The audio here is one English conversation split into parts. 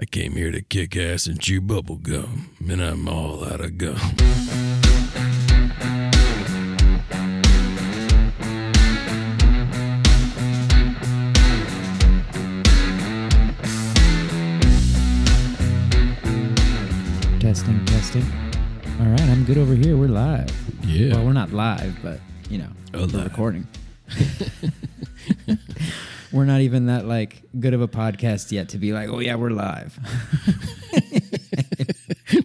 I came here to kick ass and chew bubble gum, and I'm all out of gum. Testing, testing. All right, I'm good over here. We're live. Yeah. Well, we're not live, but you know, we're recording. we're not even that like good of a podcast yet to be like, oh yeah, we're live.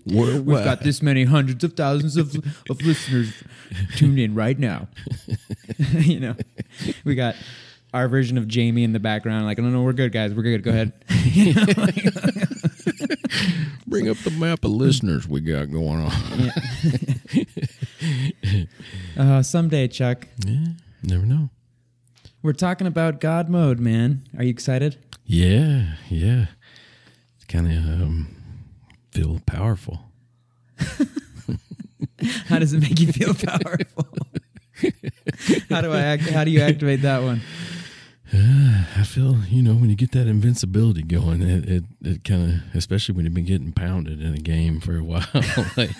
Worldwide. We've got this many hundreds of thousands of, of listeners tuned in right now. you know, we got our version of Jamie in the background. Like, no, no, we're good, guys. We're good. Go ahead. You know, like- Bring up the map of listeners we got going on. uh, someday, Chuck, Yeah, never know. We're talking about God mode, man. Are you excited? Yeah, yeah. It's kind of um, feel powerful. How does it make you feel powerful? how do I act? How do you activate that one? I feel, you know, when you get that invincibility going, it it, it kind of, especially when you've been getting pounded in a game for a while. like,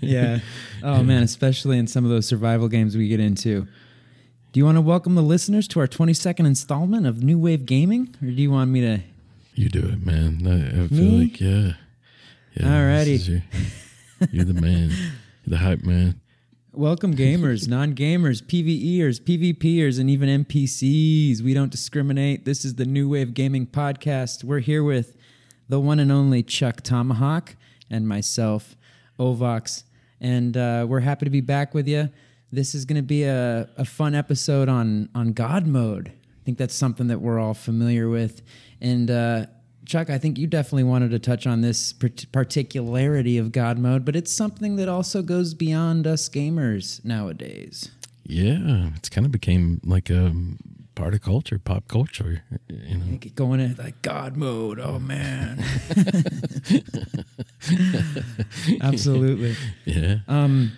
Yeah. Oh man, especially in some of those survival games we get into. Do you want to welcome the listeners to our 22nd installment of New Wave Gaming, or do you want me to? you do it, man. I, I feel Me? like, yeah, yeah. Alrighty. your- you're the man, you're the hype man. Welcome gamers, non-gamers, PVEers, PvPers, and even NPCs. We don't discriminate. This is the New Wave Gaming Podcast. We're here with the one and only Chuck Tomahawk and myself, Ovox, and uh, we're happy to be back with you. This is going to be a, a fun episode on on God mode. I think that's something that we're all familiar with. And uh, Chuck, I think you definitely wanted to touch on this particularity of God mode, but it's something that also goes beyond us gamers nowadays. Yeah, it's kind of became like a part of culture, pop culture. You know, going in like God mode. Oh man. Absolutely. yeah. Um,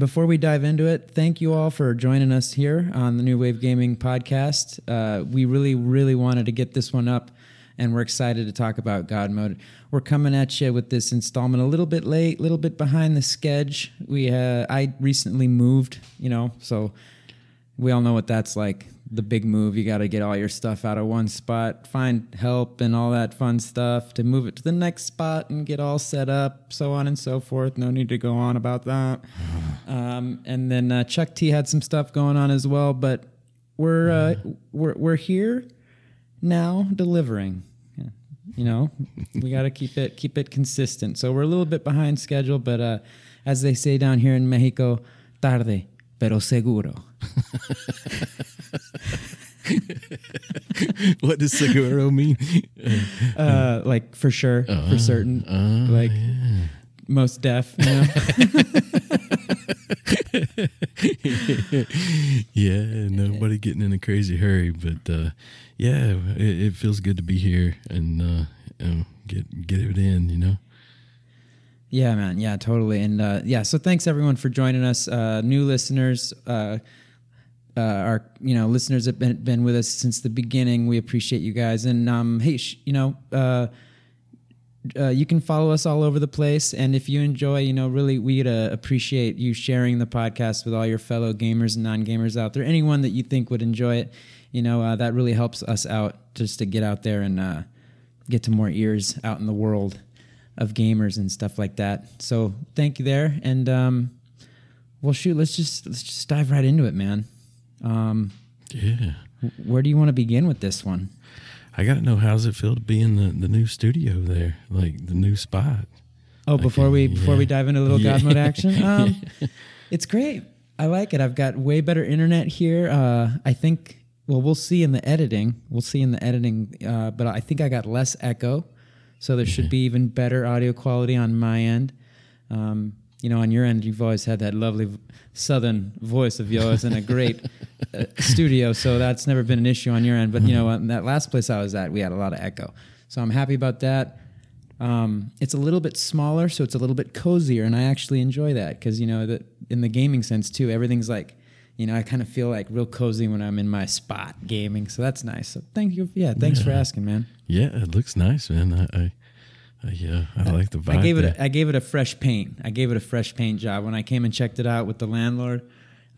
before we dive into it, thank you all for joining us here on the New Wave Gaming podcast. Uh, we really, really wanted to get this one up, and we're excited to talk about God Mode. We're coming at you with this installment a little bit late, a little bit behind the schedule. We uh, I recently moved, you know, so we all know what that's like. The big move, you got to get all your stuff out of one spot, find help and all that fun stuff to move it to the next spot and get all set up, so on and so forth. No need to go on about that. Um, and then uh, Chuck T had some stuff going on as well, but we're uh, we're we're here now delivering. You know, we got to keep it keep it consistent. So we're a little bit behind schedule, but uh, as they say down here in Mexico, tarde pero seguro. what does seguro mean? Uh, like for sure, for certain, uh, like most deaf. You know? yeah, nobody getting in a crazy hurry, but uh, yeah, it, it feels good to be here and uh, get get it in. You know, Yeah, man. Yeah, totally. And uh, yeah, so thanks everyone for joining us. Uh, new listeners, uh, our you know listeners have been been with us since the beginning. We appreciate you guys. And um, hey, sh- you know. Uh, uh, you can follow us all over the place, and if you enjoy, you know, really, we'd uh, appreciate you sharing the podcast with all your fellow gamers and non-gamers out there. Anyone that you think would enjoy it, you know, uh, that really helps us out just to get out there and uh, get to more ears out in the world of gamers and stuff like that. So thank you there, and um, well, shoot, let's just let's just dive right into it, man. Um, yeah. where do you want to begin with this one? I got to know how's it feel to be in the, the new studio there, like the new spot. Oh, before we before we dive into a little Yeah. God mode action, um, it's great. I like it. I've got way better internet here. Uh, I think. Well, we'll see in the editing. We'll see in the editing. Uh, but I think I got less echo, so there should be even better audio quality on my end. Um, you know, on your end, you've always had that lovely southern voice of yours and a great uh, studio, so that's never been an issue on your end. But you know, in that last place I was at, we had a lot of echo, so I'm happy about that. Um, it's a little bit smaller, so it's a little bit cozier, and I actually enjoy that because you know that in the gaming sense too, everything's like you know, I kind of feel like real cozy when I'm in my spot gaming. So that's nice. So thank you. Yeah, thanks for asking, man. Yeah, it looks nice, man. I, I yeah, I like the vibe. I gave it. there. A, I gave it a fresh paint. I gave it a fresh paint job when I came and checked it out with the landlord.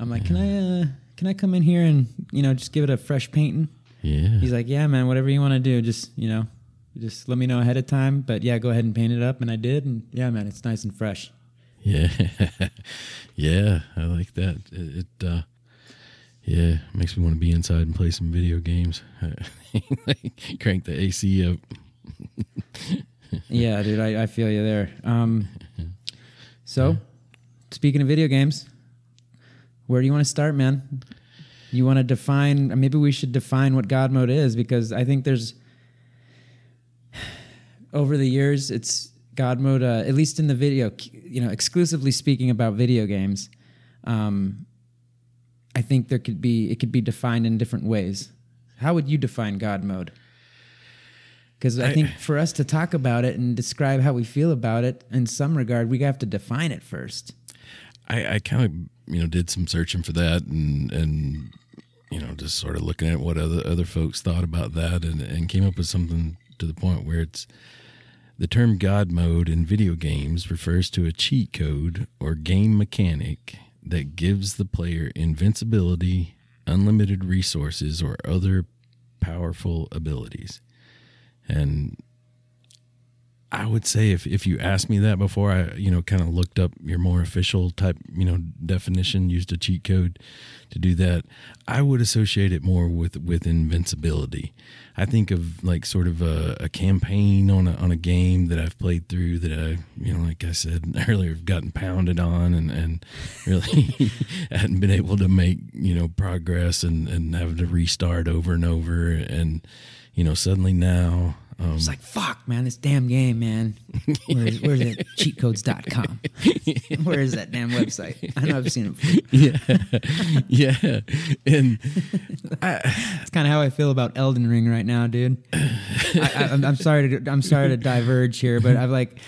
I'm like, can I, uh, can I come in here and you know just give it a fresh painting? yeah. He's like, yeah, man, whatever you want to do, just you know, just let me know ahead of time. But yeah, go ahead and paint it up, and I did, and yeah, man, it's nice and fresh. Yeah, yeah, I like that. It, it uh, yeah, makes me want to be inside and play some video games. Crank the AC up. yeah, dude, I, I feel you there. Um, so, speaking of video games, where do you want to start, man? You want to define? Maybe we should define what God mode is because I think there's over the years it's God mode. Uh, at least in the video, you know, exclusively speaking about video games. Um, I think there could be it could be defined in different ways. How would you define God mode? Because I, I- think for us to talk about it and describe how we feel about it, in some regard, we have to define it first. I, I kind of you know did some searching for that and and you know just sort of looking at what other other folks thought about that and and came up with something to the point where it's the term God mode in video games refers to a cheat code or game mechanic that gives the player invincibility, unlimited resources, or other powerful abilities. And I would say if, if you asked me that before, I you know kind of looked up your more official type you know definition, used a cheat code to do that. I would associate it more with with invincibility. I think of like sort of a, a campaign on a on a game that I've played through that I you know like I said earlier, have gotten pounded on and and really hadn't been able to make you know progress and and having to restart over and over and you know suddenly now. Um, It's like, fuck, man, this damn game, man. Where is, where's it? Cheatcodes.com. Where is that damn website? I know I've seen it before. yeah, yeah, and It's kind of how I feel about Elden Ring right now, dude. I, I'm sorry to I'm sorry to diverge here, but I've like,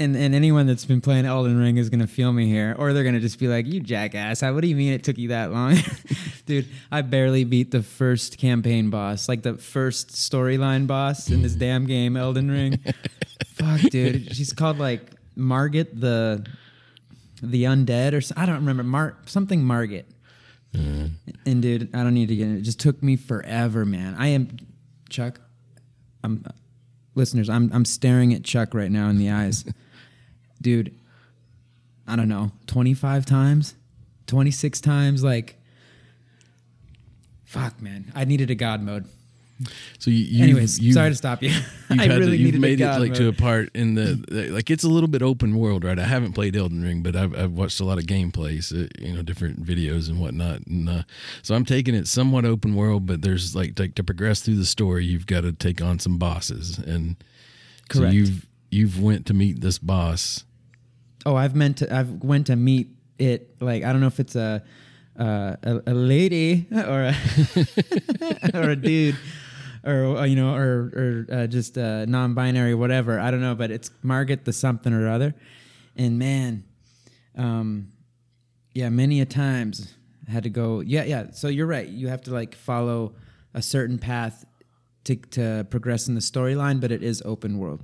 and and anyone that's been playing Elden Ring is gonna feel me here, or they're gonna just be like, "You jackass! How, what do you mean it took you that long, dude? I barely beat the first campaign boss, like the first storyline boss in this damn game, Elden Ring. Fuck, dude. She's called like Margit the the undead, or I don't remember Mar something Margit. Mm-hmm. And dude, I don't need to get in. It just took me forever, man. I am Chuck. I'm listeners. I'm I'm staring at Chuck right now in the eyes, dude. I don't know, 25 times, 26 times. Like, fuck, man. I needed a God mode. so you, you Anyways, you've, sorry to stop you. I really to, you've needed made it like mode. to a part in the like it's a little bit open world, right? I haven't played Elden Ring, but I've, I've watched a lot of gameplays, uh, you know, different videos and whatnot, and uh, so I'm taking it somewhat open world. But there's like like to progress through the story, you've got to take on some bosses, and so you've you've went to meet this boss. Oh, I've meant to. I've went to meet it. Like I don't know if it's a uh, a, a lady or a or a dude or uh, you know or or uh, just uh, non-binary whatever. I don't know, but it's Margaret the something or other. And man, um, yeah, many a times I had to go. Yeah, yeah. So you're right. You have to like follow a certain path to to progress in the storyline, but it is open world.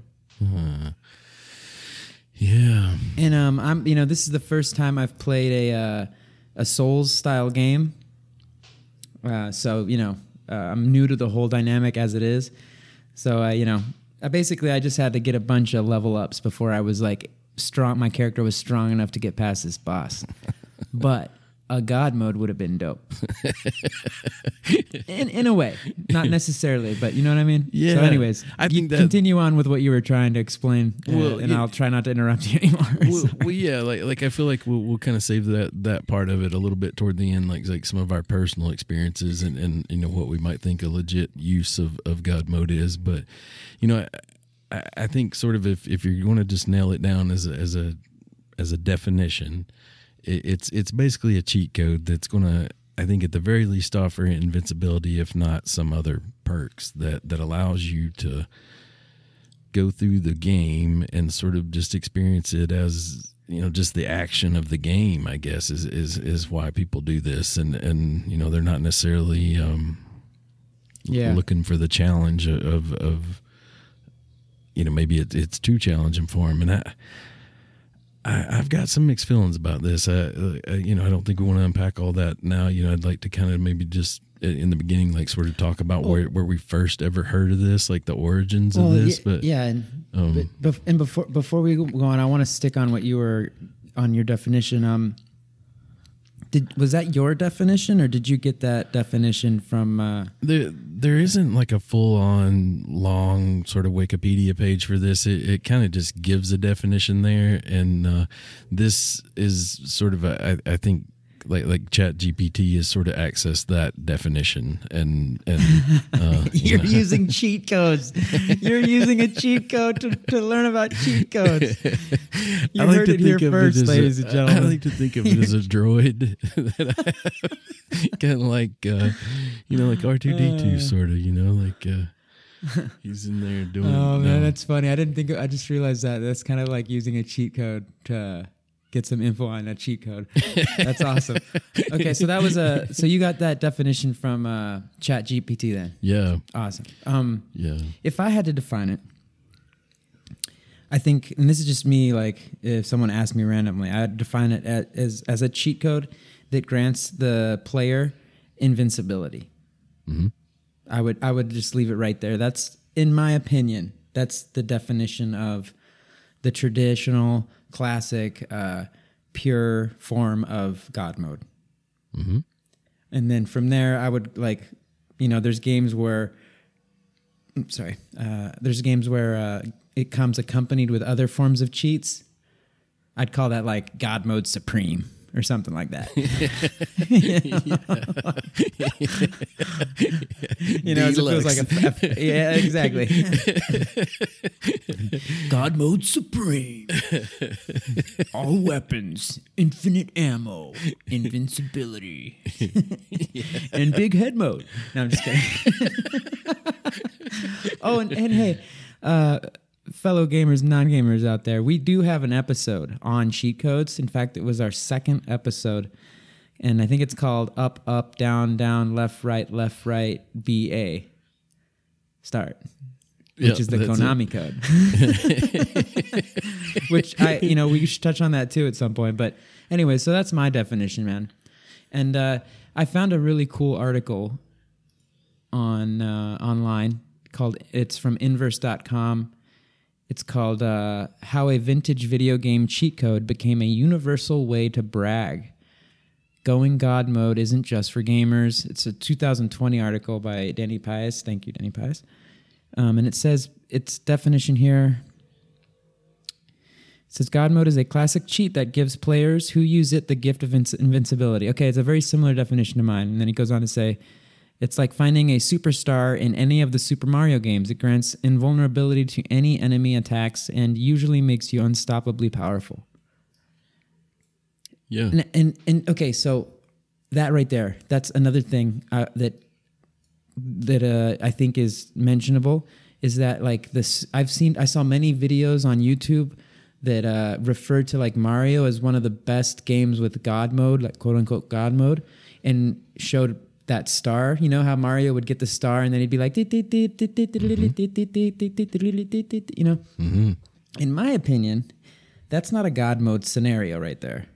Yeah, And um, I'm you know this is the first time I've played a uh, a Souls style game. Uh, so you know uh, I'm new to the whole dynamic as it is. So uh, you know, I basically I just had to get a bunch of level ups before I was like strong. My character was strong enough to get past this boss. but a god mode would have been dope. in in a way, not necessarily, but you know what I mean. Yeah. So, anyways, I think that- continue on with what you were trying to explain, uh, and yeah. I'll try not to interrupt you anymore. well, well, yeah, like like I feel like we'll we'll kind of save that that part of it a little bit toward the end, like like some of our personal experiences and and you know what we might think a legit use of of God mode is, but you know. I, I think sort of if, if you're going to just nail it down as a, as a as a definition, it, it's it's basically a cheat code that's going to I think at the very least offer invincibility, if not some other perks that that allows you to go through the game and sort of just experience it as you know just the action of the game i guess is is is why people do this and and you know they're not necessarily um Yeah. looking for the challenge of of you know maybe it, it's too challenging for them and i I, I've got some mixed feelings about this. Uh, uh, you know, I don't think we want to unpack all that now. You know, I'd like to kind of maybe just in the beginning, like sort of talk about where where we first ever heard of this, like the origins Well, of this. yeah, but yeah, and, um, but, and before before we go on, I want to stick on what you were on your definition. Um, did was that your definition, or did you get that definition from? Uh, there there isn't like a full on long sort of Wikipedia page for this. It, it kind of just gives a definition there, and uh, this is sort of a, I, I think like like Chat GPT has sort of accessed that definition, and and uh, you You're know. using cheat codes. You're using a cheat code to, to learn about cheat codes. You I like heard to it here think of first, it as ladies a, and gentlemen. I like to think of it as a droid kind of like uh, you know, like R two D two, sort of. You know, like uh, he's in there doing. Oh man, no. that's funny. I didn't think. I just realized that that's kind of like using a cheat code to get some info on a cheat code. That's awesome. Okay, so that was a. So you got that definition from uh, Chat GPT then. yeah, Awesome. Um, yeah. if I had to define it, I think, and this is just me. Like, if someone asked me randomly, I'd define it as as, a cheat code that grants the player invincibility. Mhm. I would I would just leave it right there. That's in my opinion. That's the definition of the traditional, classic, uh, pure form of God mode. Mhm. And then from there, I would like, you know, there's games where, I'm sorry, uh, there's games where uh, it comes accompanied with other forms of cheats. I'd call that like God mode supreme or something like that. you know, it feels like a, a- yeah, exactly. God mode supreme. All weapons, infinite ammo, invincibility, and big head mode. No, I'm just kidding. oh, and, and hey, uh, fellow gamers, non gamers out there, we do have an episode on cheat codes. In fact, it was our second episode, and I think it's called Up, Up, Down, Down, Left, Right, Left, Right, BA. Start. Which Yeah, is the that's it. Konami code. Which I, you know, we should touch on that too at some point. But anyway, so that's my definition, man. And uh, I found a really cool article on uh, online called it's from inverse.com it's called uh, how a vintage video game cheat code became a universal way to brag going god mode isn't just for gamers it's a 2020 article by Danny Paez thank you Danny Paez um, and it says its definition here it says God mode is a classic cheat that gives players who use it the gift of invincibility. Okay, it's a very similar definition to mine. And then he goes on to say, it's like finding a superstar in any of the Super Mario games. It grants invulnerability to any enemy attacks and usually makes you unstoppably powerful. Yeah. And and, and okay, so that right there, that's another thing uh, that that uh, I think is mentionable is that like this. I've seen, I saw many videos on YouTube that uh, referred to like Mario as one of the best games with God mode, like quote unquote God mode, and showed that star. You know how Mario would get the star and then he'd be like, you know. hmm In my opinion, that's not a God mode scenario right there.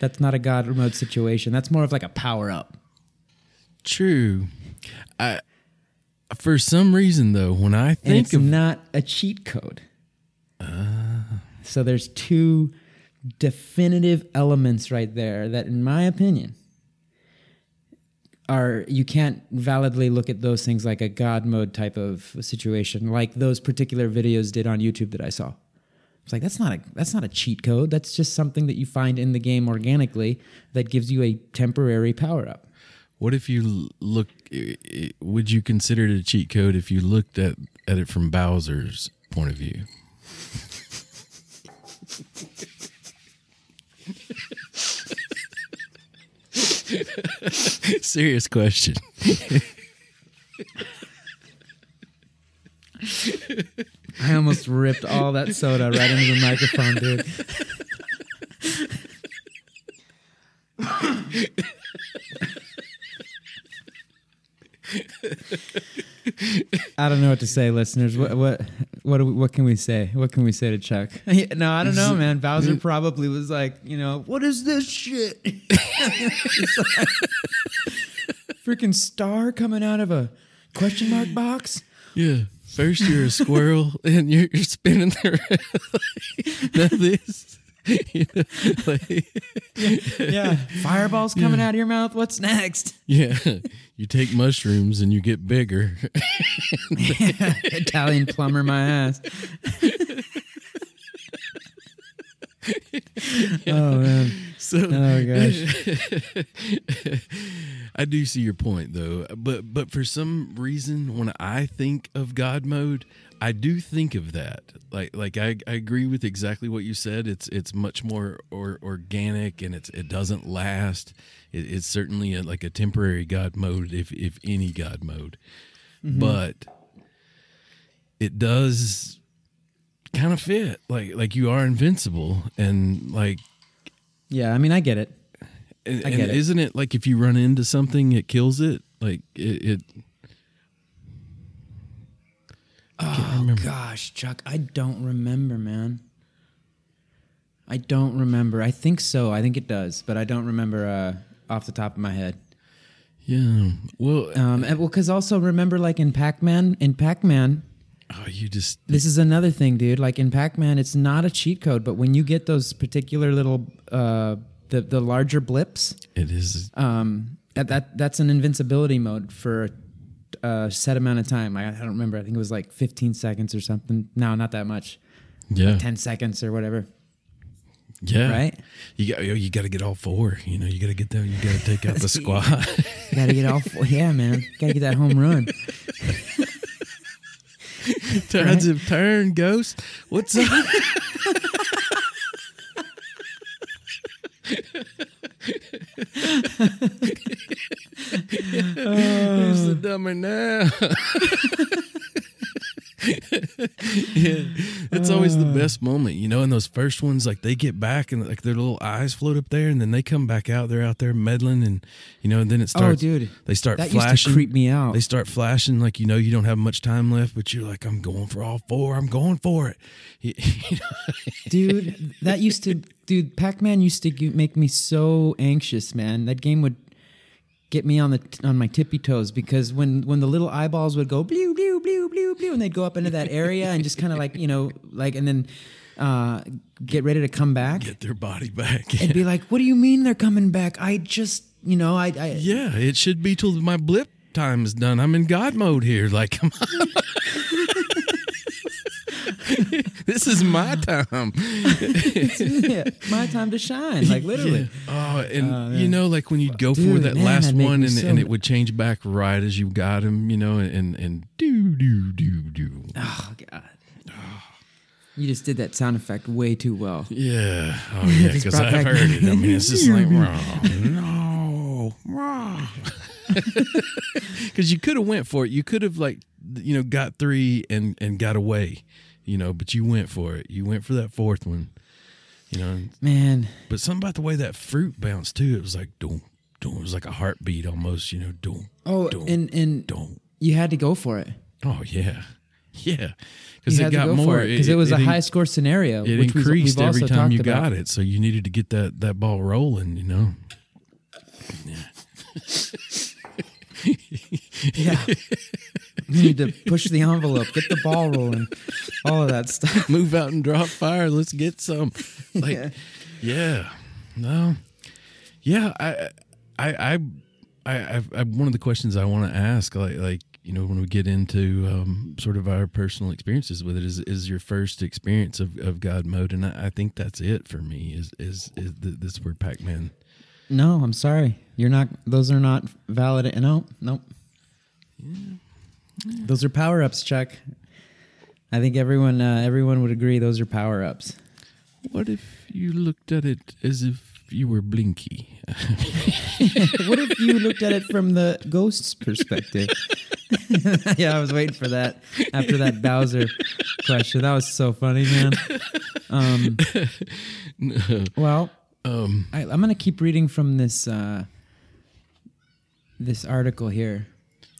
That's not a God mode situation. That's more of like a power up. True. I for some reason though, when I And think it's of not a cheat code. so there's two definitive elements right there that, in my opinion, are you can't validly look at those things like a God mode type of situation, like those particular videos did on YouTube that I saw. It's like that's not a that's not a cheat code. That's just something that you find in the game organically that gives you a temporary power up. what if you look would you consider it a cheat code if you looked at at it from Bowser's point of view? Serious question. I almost ripped all that soda right into the microphone, dude. I don't know what to say, listeners. What what what we, what can we say? What can we say to Chuck? no, I don't know, man. Bowser probably was like, you know, what is this shit? Freaking star coming out of a question mark box. Yeah. First, you're a squirrel, and you're, you're spinning there. now this, like, Yeah, fireballs coming out of your mouth. What's next? yeah. You take mushrooms and you get bigger. Italian plumber, my ass. Oh man. So, Oh gosh. I do see your point though, but but for some reason, when I think of God mode, I do think of that. Like like I, I agree with exactly what you said. It's it's much more or, organic and it's it doesn't last. It, it's certainly a, like a temporary God mode, if if any God mode, mm-hmm. but it does kind of fit. Like like you are invincible and like Yeah, I mean, I get it. and, I and get it. isn't it like if you run into something, it kills it? Like it. it Oh gosh, Chuck, I don't remember, man. I don't remember. I think so. I think it does, but I don't remember uh, off the top of my head. yeah. Well, Um, and, well, because also remember, like in Pac-Man, in Pac-Man, oh, you just this is another thing, dude. Like in Pac-Man, it's not a cheat code, but when you get those particular little, uh, the the larger blips, it is. um, that, that that's an invincibility mode for a set amount of time. I, I don't remember. I think it was like 15 seconds or something. No, not that much. Yeah. 10 seconds or whatever. Yeah. Right? You got you got to get all four. You know, you got to get there. You got to take out the squad. You gotta get all four. Yeah, man. Gotta get that home run. Tides of turn, ghost. What's up? Who's the oh. dumber now? yeah, it's always the uh. best moment, you know. And those first ones, like they get back and like their little eyes float up there, and then they come back out. They're out there meddling, and you know, and then it Oh, starts. dude. they start That used to creep me out. They start flashing like you know you don't have much time left, but you're like, I'm going for all four. I'm going for it. You- you know? Dude, that used to, dude, Pac Man used to make me so anxious, man. That game would get me on the on my tippy toes because when when the little eyeballs would go blue blue blue blue blue and they'd go up into that area and just kind of like you know like and then uh, get ready to come back Get their body back. and be like, "What do you mean they're coming back? I just you know I, I yeah, it should be till my blip time is done. I'm in God mode here. Like, come on. this is my time. yeah, my time to shine, like literally. Oh, and oh, you know, like when you'd go for that man, last one, and, so- and it would change back right as you got him, you know, and and do do do do. Oh god. You just did that sound effect way too well. Yeah. Oh yeah, because I've back- heard it. I mean, it's just like wrong. No, wrong. Because you could have went for it. You could have like you know got three and and got away, you know. But you went for it. You went for that fourth one, you know. Man, But something about the way that fruit bounced too. It was like doom, doom. It was like a heartbeat almost, you know. Doom. Oh, and and doom. you had to go for it. Oh yeah, yeah. Because it got go more. for it because it, was a in- high score scenario. It increased every time you about. got it, so you needed to get that that ball rolling. You know. Yeah, you need to push the envelope, get the ball rolling, all of that stuff. Move out and drop fire. Let's get some. Like, Yeah. yeah, no, yeah. I, I, I, I, I, one of the questions I want to ask, like, like you know, when we get into um, sort of our personal experiences with it, is is your first experience of, of God mode, and I, I think that's it for me. Is is is the, this where Pac Man? No, I'm sorry. You're not. Those are not valid. No, nope. Those are power ups, Chuck. I think everyone uh, everyone would agree those are power ups. What if you looked at it as if you were Blinky? what if you looked at it from the ghost's perspective? yeah, I was waiting for that after that Bowser question. That was so funny, man. Um, well, um, I, I'm going to keep reading from this uh, this article here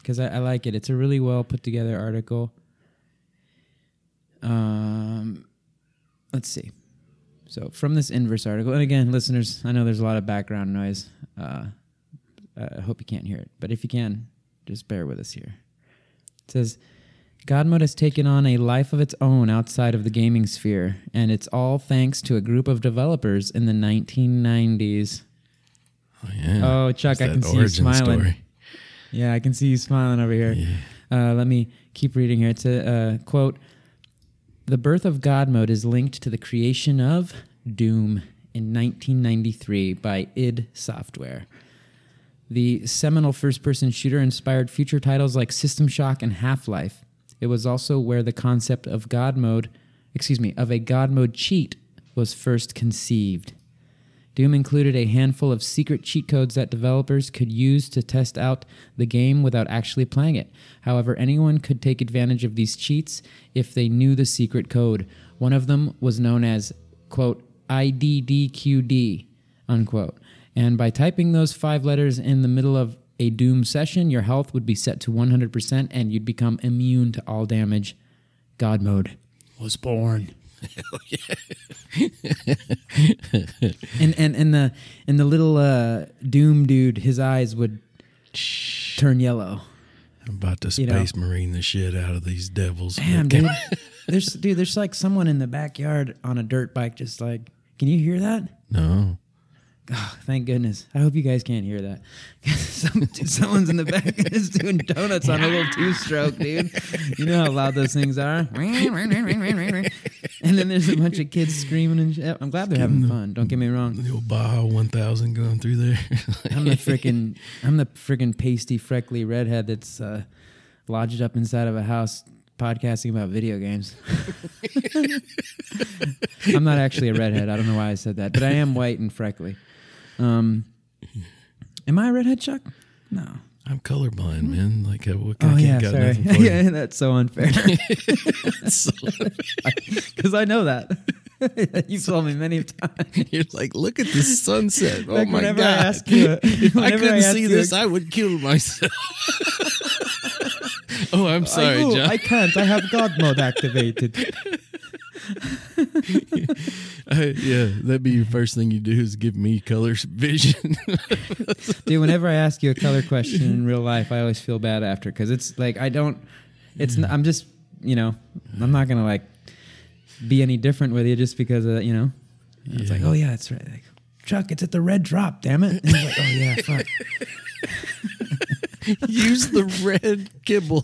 because I, I like it. It's a really well put together article. Um, let's see. So from this inverse article, and again, listeners, I know there's a lot of background noise. Uh, I hope you can't hear it, but if you can, just bear with us here. It says. God mode has taken on a life of its own outside of the gaming sphere, and it's all thanks to a group of developers in the 1990s. Oh, yeah. Oh, Chuck, I can see you smiling. story. Yeah, I can see you smiling over here. Yeah. Uh, let me keep reading here. It's a uh, quote The birth of God mode is linked to the creation of Doom in 1993 by id Software. The seminal first person shooter inspired future titles like System Shock and Half Life. It was also where the concept of God mode, excuse me, of a God mode cheat was first conceived. Doom included a handful of secret cheat codes that developers could use to test out the game without actually playing it. However, anyone could take advantage of these cheats if they knew the secret code. One of them was known as, quote, IDDQD, unquote. And by typing those five letters in the middle of a Doom session, your health would be set to 100% and you'd become immune to all damage. God mode was born. and and and the and the little uh, Doom dude, his eyes would turn yellow. I'm about to You know. space marine the shit out of these devils. Damn, dude. There's dude. There's like someone in the backyard on a dirt bike, just like. Can you hear that? No. Oh, thank goodness. I hope you guys can't hear that. Some, dude, someone's in the back just doing donuts on a little two stroke, dude. You know how loud those things are. And then there's a bunch of kids screaming and shit. I'm glad they're having fun. Don't get me wrong. The old Baja 1000 going through there. I'm the freaking I'm the freaking pasty freckly redhead that's uh, lodged up inside of a house podcasting about video games. I'm not actually a redhead. I don't know why I said that, but I am white and freckly. Um, am I a redhead, Chuck? No. I'm colorblind, mm-hmm. man. Like, what Oh I yeah, sorry. yeah, that's so unfair. So- Because I know that. You've told me many times. You're like, look at the sunset. Oh Like my whenever I god! ask you- if I couldn't ask see this, I would kill myself. oh, I'm sorry, I, oh, John. I can't. I have God mode activated. I- yeah, that'd be your first thing you do is give me colors vision. Dude, whenever I ask you a color question in real life, I always feel bad after because it's like I don't. It's n- I'm just you know I'm not gonna like be any different with you just because of you know. It's like oh yeah, that's right. Like, Chuck, it's at the red drop. Damn it! And like oh yeah, fuck. Use the red kibble.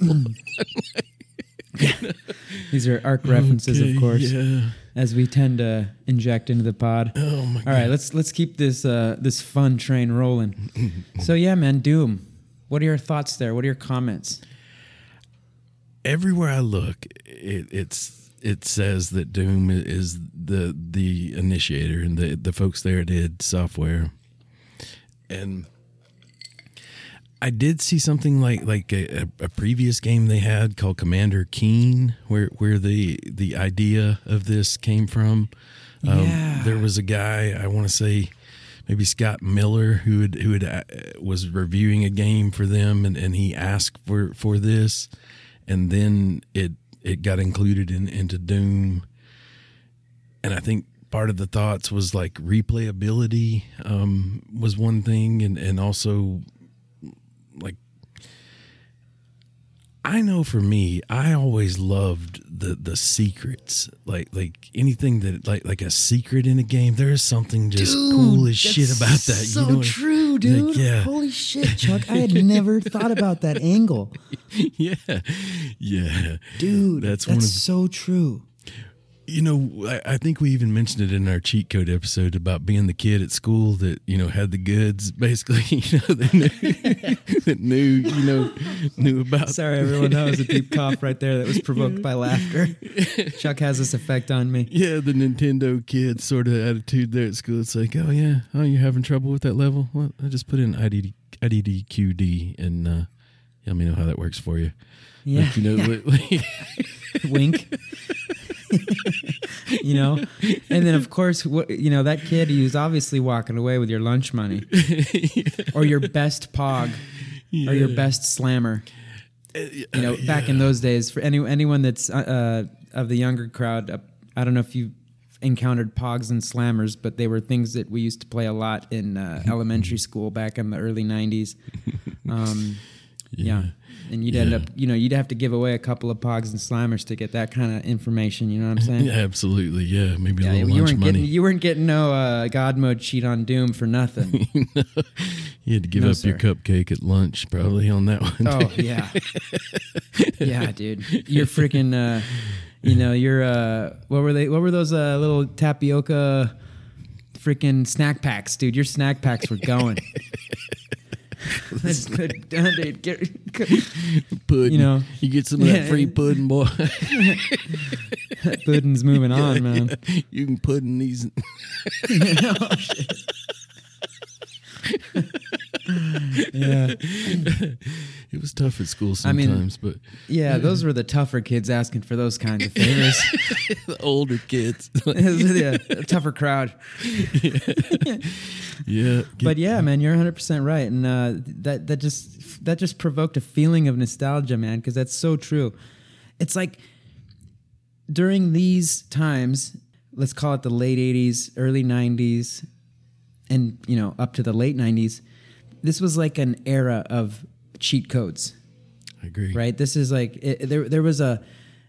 These are ARK references, Okay, of course, Yeah. as we tend to inject into the pod. Oh my god. All right, let's let's keep this uh, this fun train rolling. so yeah, man, Doom. What are your thoughts there? What are your comments? everywhere I look, it, it's it says that Doom is the the initiator and the the folks there id Software, and I did see something like like a, a, previous game they had called Commander Keen, where where the the idea of this came from. Um, Yeah. There was a guy I want to say. Maybe Scott Miller, who had, who had uh, was reviewing a game for them, and, and he asked for, for this, and then it it got included in into Doom, and I think part of the thoughts was like replayability um, was one thing, and and also like I know for me, I always loved the the secrets, like like anything that like like a secret in a game. There is something just cool as shit about that. So you know true, like, dude. yeah. Holy shit, Chuck! I had never thought about that angle, yeah, yeah, dude. That's That's, one of so true. You know, I, I think we even mentioned it in our cheat code episode about being the kid at school that you know had the goods, basically. You know, that knew, that knew you know knew about. Sorry, everyone. That was a deep cough right there. That was provoked by laughter. Chuck has this effect on me. Yeah, the Nintendo kid sort of attitude there at school. It's like, oh yeah, oh you're having trouble with that level. Well, I just put in IDD, IDDQD and uh, let me know how that works for you. Yeah, Like, you know, li- like, wink. you know, and then of course, what you know, that kid he was obviously walking away with your lunch money or your best pog or your best slammer. you know, back in those days, for any anyone that's uh, uh, of the younger crowd, uh, I don't know if you encountered Pogs and Slammers, but they were things that we used to play a lot in uh, elementary school back in the early '90s. Um, yeah. Yeah. And you'd end up, you know, you'd have to give away a couple of Pogs and Slammers to get that kind of information. You know what I'm saying? Yeah, absolutely. Yeah, maybe Yeah, a little you lunch weren't money. getting you weren't getting no uh, God mode cheat on Doom for nothing. you had to give No, up your cupcake at lunch, probably on that one. Oh yeah, yeah, dude. You're freaking. Uh, you know, you're. Uh, what were they? What were those uh, little tapioca, freaking snack packs, dude? Your snack packs were going. That's good, dude. Get, pudding. You know. you get some of that free pudding, boy. Pudding's moving on, man. you can pudding these. Oh, shit. Yeah, It was tough at school I mean- sometimes, but yeah. Those were the tougher kids asking for those kinds of favors. the older kids, yeah, a tougher crowd. yeah. but yeah, man, you're 100 percent right, and uh, that that just that just provoked a feeling of nostalgia, man, because that's so true. It's like during these times, let's call it the late 80s, early 90s, and you know up to the late 90s. This was like an era of cheat codes I agree. right this is like it, there there was a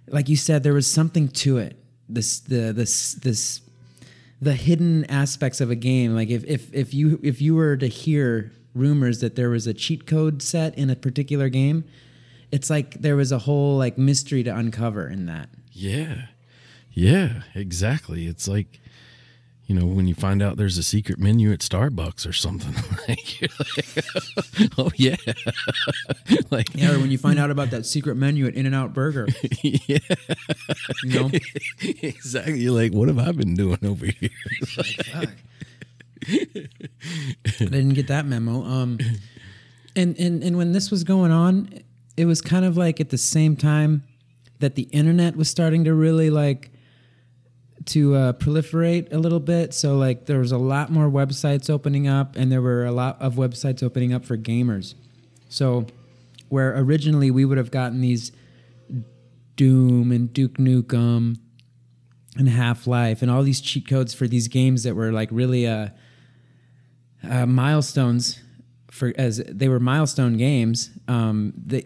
like you said there was something to it this the this this the hidden aspects of a game like if if if you if you were to hear rumors that there was a cheat code set in a particular game it's like there was a whole like mystery to uncover in that Yeah. Yeah, exactly. It's like, you know, when you find out there's a secret menu at Starbucks or something. like, like, oh, yeah. like, yeah or when you find out about that secret menu at in and out burger yeah, you know exactly. You're like, what have I been doing over here? Fuck. I didn't get that memo. Um, and, and and when this was going on, it was kind of like at the same time that the internet was starting to really like to uh, proliferate a little bit. So like there was a lot more websites opening up, and there were a lot of websites opening up for gamers. So where originally we would have gotten these Doom and Duke Nukem and Half Life and all these cheat codes for these games that were like really uh, uh, milestones for as they were milestone games. Um, they,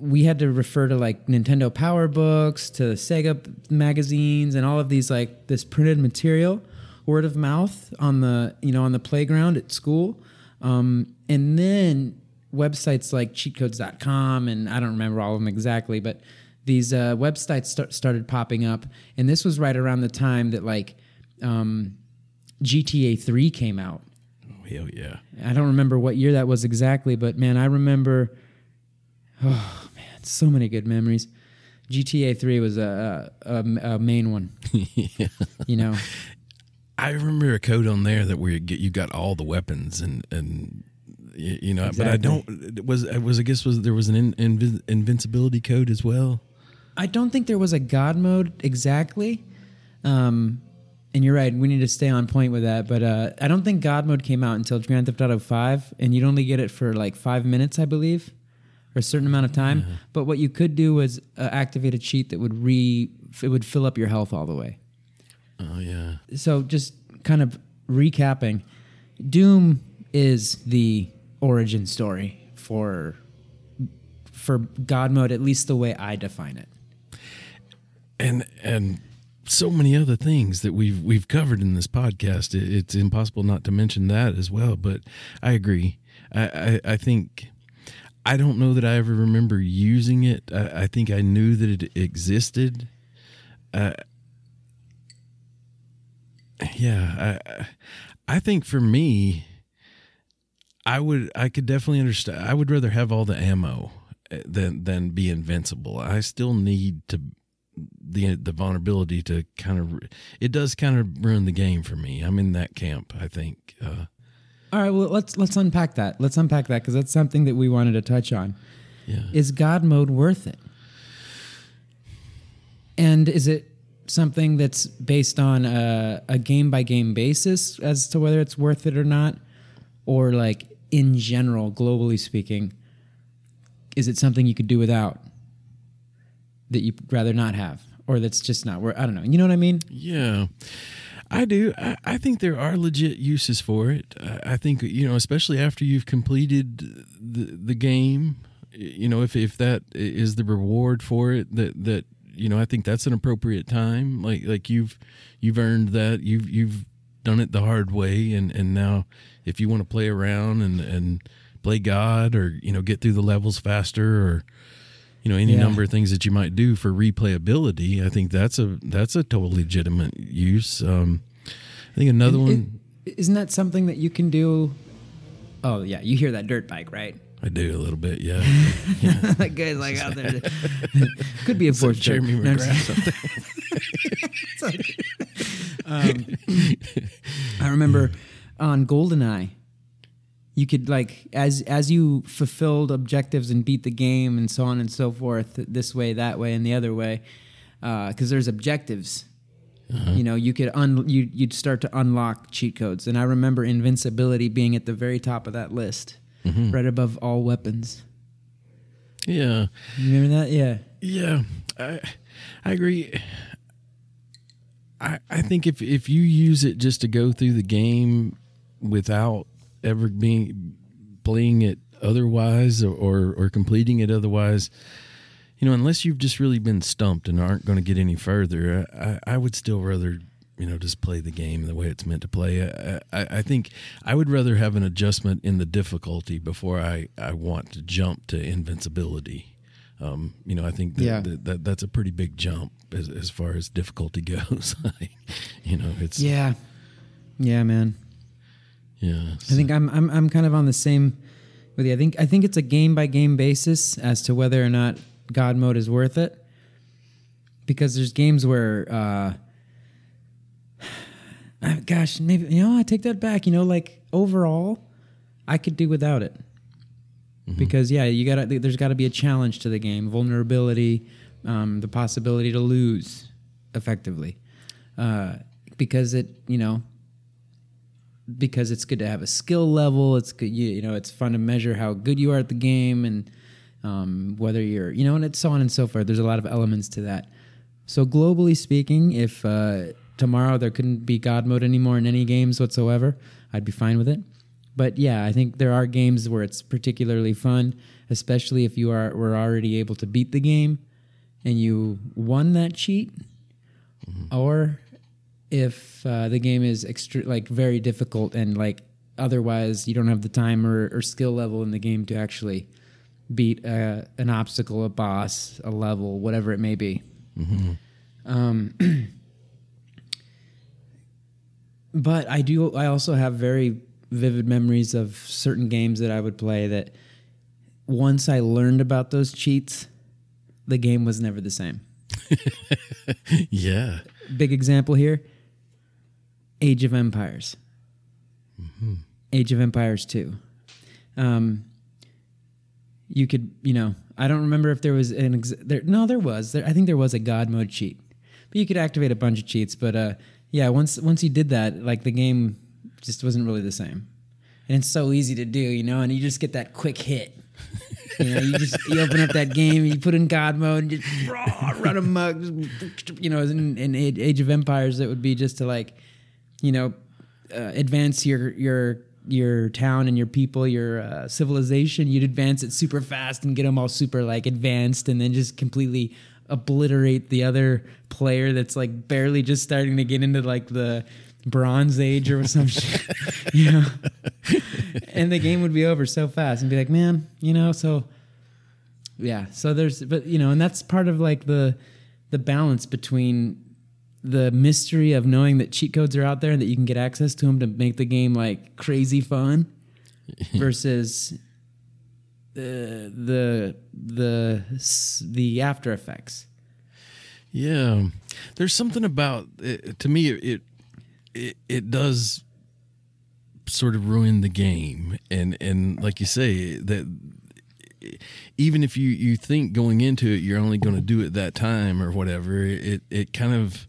we had to refer to like Nintendo Power Books, to Sega magazines, and all of these like this printed material, word of mouth on the you know on the playground at school, um, and then websites like cheatcodes.com and I don't remember all of them exactly, but these uh, websites start, started popping up, and this was right around the time that like um, GTA 3 came out. Oh, hell yeah. I don't remember what year that was exactly, but man, I remember. Oh man, so many good memories. GTA Three was a, a, a main one. yeah. You know, I remember a code on there that where you get you got all the weapons and and you know, but I don't it was it was I guess was there was an in, invi- invincibility code as well. I don't think there was a God mode exactly. Um, and you're right, we need to stay on point with that. But uh, I don't think God mode came out until Grand Theft Auto Five, and you'd only get it for like five minutes, I believe, or a certain amount of time. But what you could do was uh, activate a cheat that would re it would fill up your health all the way. Oh yeah. so just kind of recapping doom is the origin story for for god mode at least the way i define it and and so many other things that we've we've covered in this podcast. It, it's impossible not to mention that as well. But I agree. I I, I think I don't know that I ever remember using it. I, I think I knew that it existed. Uh, yeah, I I think for me, I would I could definitely understand. I would rather have all the ammo uh, than than be invincible. I still need to the the vulnerability to kind of it does kind of ruin the game for me. I'm in that camp. I think. Uh, all right well let's let's unpack that let's unpack that because that's something that we wanted to touch on yeah. is god mode worth it and is it something that's based on a, a game by game basis as to whether it's worth it or not or like in general globally speaking is it something you could do without that you'd rather not have, or that's just not where I don't know. You know what I mean? Yeah. I do. I, I think there are legit uses for it. I, I think you know, especially after you've completed the the game. You know, if if that is the reward for it, that that you know, I think that's an appropriate time. Like like you've you've earned that. You've you've done it the hard way, and and now if you want to play around and and play God, or you know, get through the levels faster, or you know any Yeah. number of things that you might do for replayability. I think that's a that's a totally legitimate use. Um, I think another one It- isn't that something that you can do? Oh yeah, you hear that dirt bike, right? I do a little bit. Yeah, that guy's like out there. Could be a fourth Jeremy No, I'm McGrath. um, I remember on GoldenEye, you could like as as you fulfilled objectives and beat the game and so on and so forth, this way, that way, and the other way, uh, because there's objectives. Uh-huh. You know, you could un you you'd start to unlock cheat codes, and I remember invincibility being at the very top of that list, mm-hmm. right above all weapons. yeah. You remember that? Yeah. Yeah, I I agree. I I think if if you use it just to go through the game without ever being playing it otherwise or or, or completing it otherwise, you know, unless you've just really been stumped and aren't going to get any further, I, I would still rather you know just play the game the way it's meant to play. I, I, I think I would rather have an adjustment in the difficulty before I I want to jump to invincibility. Um, you know, I think that, Yeah. that, that that's a pretty big jump as as far as difficulty goes. you know, it's Yeah. Yeah, man. Yeah. I think I'm I'm I'm kind of on the same with you. I think I think it's a game by game basis as to whether or not God mode is worth it. Because there's games where uh I- gosh, maybe you know, I take that back. You know, like overall, I could do without it. Because yeah, you got to there's got to be a challenge to the game, vulnerability, um, the possibility to lose effectively. Uh, because it, you know, because it's good to have a skill level. It's good, you, you know, it's fun to measure how good you are at the game and um, whether you're, you know, and it's so on and so forth. There's a lot of elements to that. So globally speaking, if uh, tomorrow there couldn't be God mode anymore in any games whatsoever, I'd be fine with it. But yeah, I think there are games where it's particularly fun, especially if you are were already able to beat the game and you won that cheat, or if uh, the game is extra like very difficult and like otherwise you don't have the time or, or skill level in the game to actually beat uh, an obstacle, a boss, a level, whatever it may be. Um, but I do. I also have very vivid memories of certain games that I would play that once I learned about those cheats, the game was never the same. yeah. Big example here Age of Empires. Age of Empires 2. Um, you could, you know, I don't remember if there was an, ex- there, no, there was. There, I think there was a God mode cheat. But you could activate a bunch of cheats. But uh, yeah, once once you did that, like the game just wasn't really the same. And it's so easy to do, you know, and you just get that quick hit. You know, you just you open up that game, you put in God mode, and just raw, run amok. You know, in, in Age of Empires, it would be just to like, you know, uh, advance your your your town and your people, your uh, civilization. You'd advance it super fast and get them all super like advanced, and then just completely obliterate the other player that's like barely just starting to get into like the Bronze Age or some shit, you know. and the game would be over so fast, and be like, man, you know, so yeah. So there's, but you know, and that's part of like the the balance between the mystery of knowing that cheat codes are out there and that you can get access to them to make the game like crazy fun versus the the the the after effects. Yeah, there's something about it, to me. It, it it does sort of ruin the game, and and like you say that even if you you think going into it you're only going to do it that time or whatever, it it kind of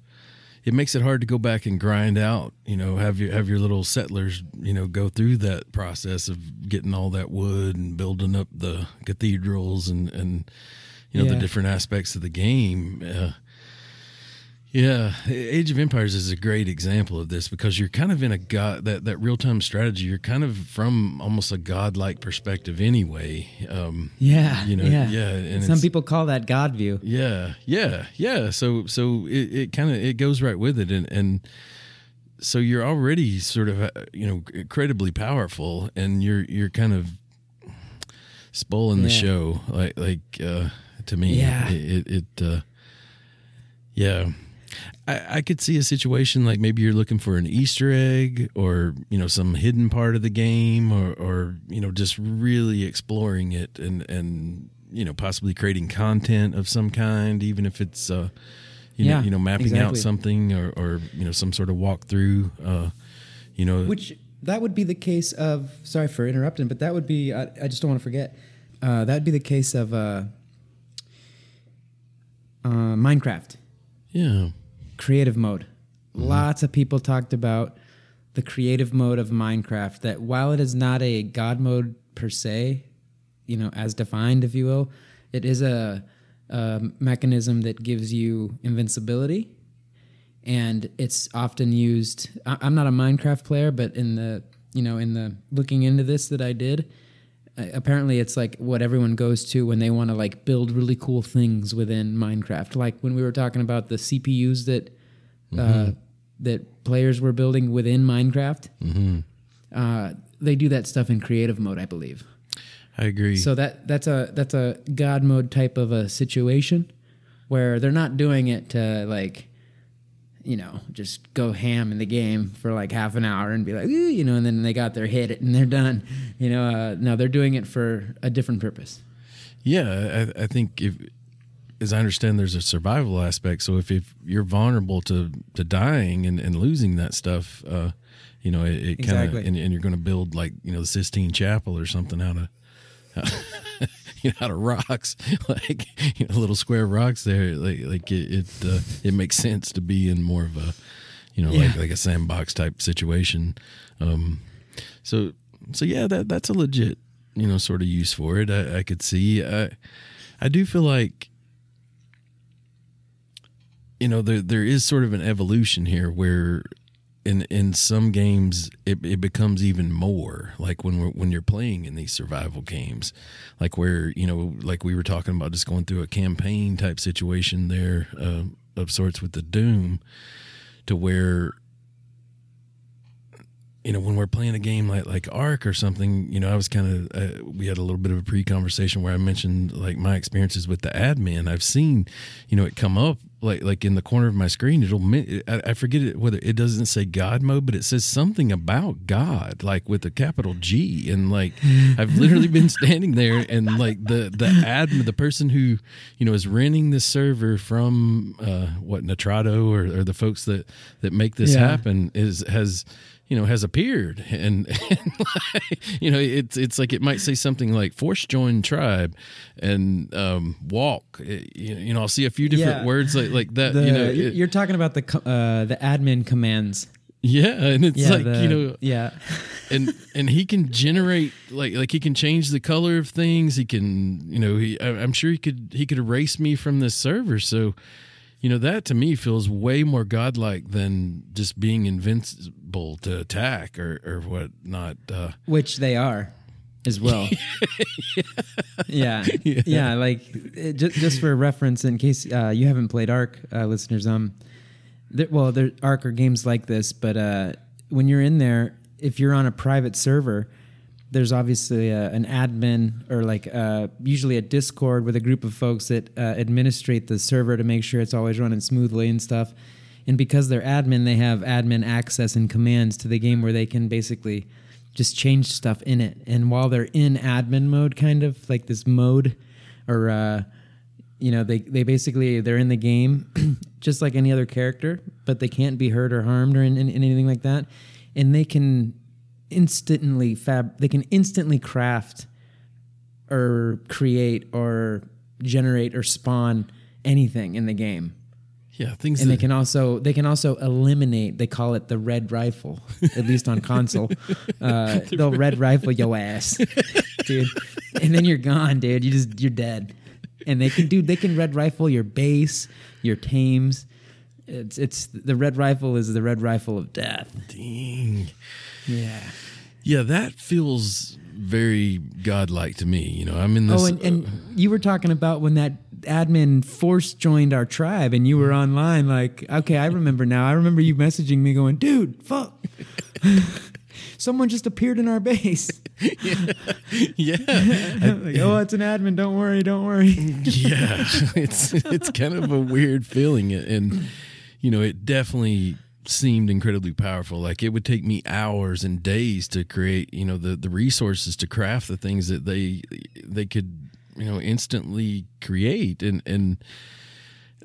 it makes it hard to go back and grind out. You know, have your have your little settlers. You know, go through that process of getting all that wood and building up the cathedrals and and you know Yeah. the different aspects of the game. Uh, yeah, Age of Empires is a great example of this because you're kind of in a god that that real time strategy. You're kind of from almost a godlike perspective anyway. Um, Yeah, you know, yeah. yeah, and Some people call that God view. yeah, yeah, yeah. So so it, it kind of it goes right with it, and and so you're already sort of uh, you know incredibly powerful, and you're you're kind of spoiling the show, like like uh, to me, Yeah. it it, it uh, yeah. I, I could see a situation like maybe you're looking for an Easter egg or you know some hidden part of the game or or you know just really exploring it and and you know possibly creating content of some kind even if it's uh you Yeah, know you know mapping out something or or you know some sort of walkthrough uh you know Which that would be the case of. Sorry for interrupting, but that would be. I, I just don't want to forget. Uh, that would be the case of uh, uh, Minecraft yeah creative mode. Mm-hmm. Lots of people talked about the creative mode of Minecraft. That while it is not a God mode per se, you know, as defined, if you will, it is a, a mechanism that gives you invincibility and it's often used I- i'm not a minecraft player but in the you know in the looking into this that i did apparently it's like what everyone goes to when they want to like build really cool things within minecraft. Like when we were talking about the cpus that uh, that players were building within minecraft uh, they do that stuff in creative mode i believe. I agree. So that that's a that's a God mode type of a situation where they're not doing it to like you know just go ham in the game for like half an hour and be like "Ooh," you know and then they got their hit and they're done you know uh, no they're doing it for a different purpose Yeah, I, I think if, as I understand, there's a survival aspect. So if, if you're vulnerable to, to dying and, and losing that stuff, uh, you know, it, it kind of, Exactly. And, and you're going to build like, you know, the Sistine Chapel or something out of, you know, out of rocks, like you know, little square rocks there. Like, like it, it, uh, it makes sense to be in more of a, you know, like like a sandbox type situation. Um, so, so yeah, that that's a legit, you know, sort of use for it. I, I could see. I, I do feel like, you know, there there is sort of an evolution here where. In, in some games it, it becomes even more like when we're, when you're playing in these survival games like where you know like we were talking about just going through a campaign type situation there uh, of sorts with the doom to where you know when we're playing a game like like ARK or something you know i was kind of uh, we had a little bit of a pre-conversation where i mentioned like my experiences with the admin. I've seen you know it come up like like in the corner of my screen it'll i, forget it whether it doesn't say god mode but it says something about god like with a capital g and like i've literally been standing there and like the the admin the person who you know is renting this server from uh what Nitrado or, or the folks that that make this Yeah. happen is has you know has appeared. And, and like, you know it's it's like it might say something like force join tribe and um walk. It- you you know i'll see a few different Yeah. words like like that the, you know you're, it- you're talking about the uh, the admin commands. Yeah and it's yeah like the- you know yeah. and and he can generate like like he can change the color of things. He can you know he I- i'm sure he could he could erase me from this server. So you know that to me feels way more godlike than just being invincible to attack or or whatnot uh which they are as well. yeah. yeah, Like it, just, just for reference, in case uh, you haven't played ARK, uh, listeners, um, there, well, there ARK are games like this, but uh, when you're in there, if you're on a private server, there's obviously a, an admin or like uh, usually a Discord with a group of folks that uh, administrate the server to make sure it's always running smoothly and stuff. And because they're admin, they have admin access and commands to the game where they can basically just change stuff in it. And while they're in admin mode, kind of like this mode, or uh, you know, they they basically they're in the game just like any other character, but they can't be hurt or harmed or in, in, in anything like that. And they can instantly fab they can instantly craft or create or generate or spawn anything in the game Yeah, things and they can also they can also eliminate. They call it the red rifle, at least on console. Uh, they'll red rifle your ass, dude, and then you're gone, dude. You just you're dead. And they can do they can red rifle your base, your tames. It's it's the red rifle is the red rifle of death. Dang. Yeah. Yeah, that feels very godlike to me. You know, I'm in this. Oh, and, and you were talking about when that admin force joined our tribe and you were online. Like, okay, I remember now. I remember you messaging me going, dude, fuck. Someone just appeared in our base. yeah, like, oh, it's an admin. Don't worry. Don't worry. yeah, it's it's kind of a weird feeling, and you know, it definitely seemed incredibly powerful. Like it would take me hours and days to create, you know, the the resources to craft the things that they they could, you know, instantly create, and and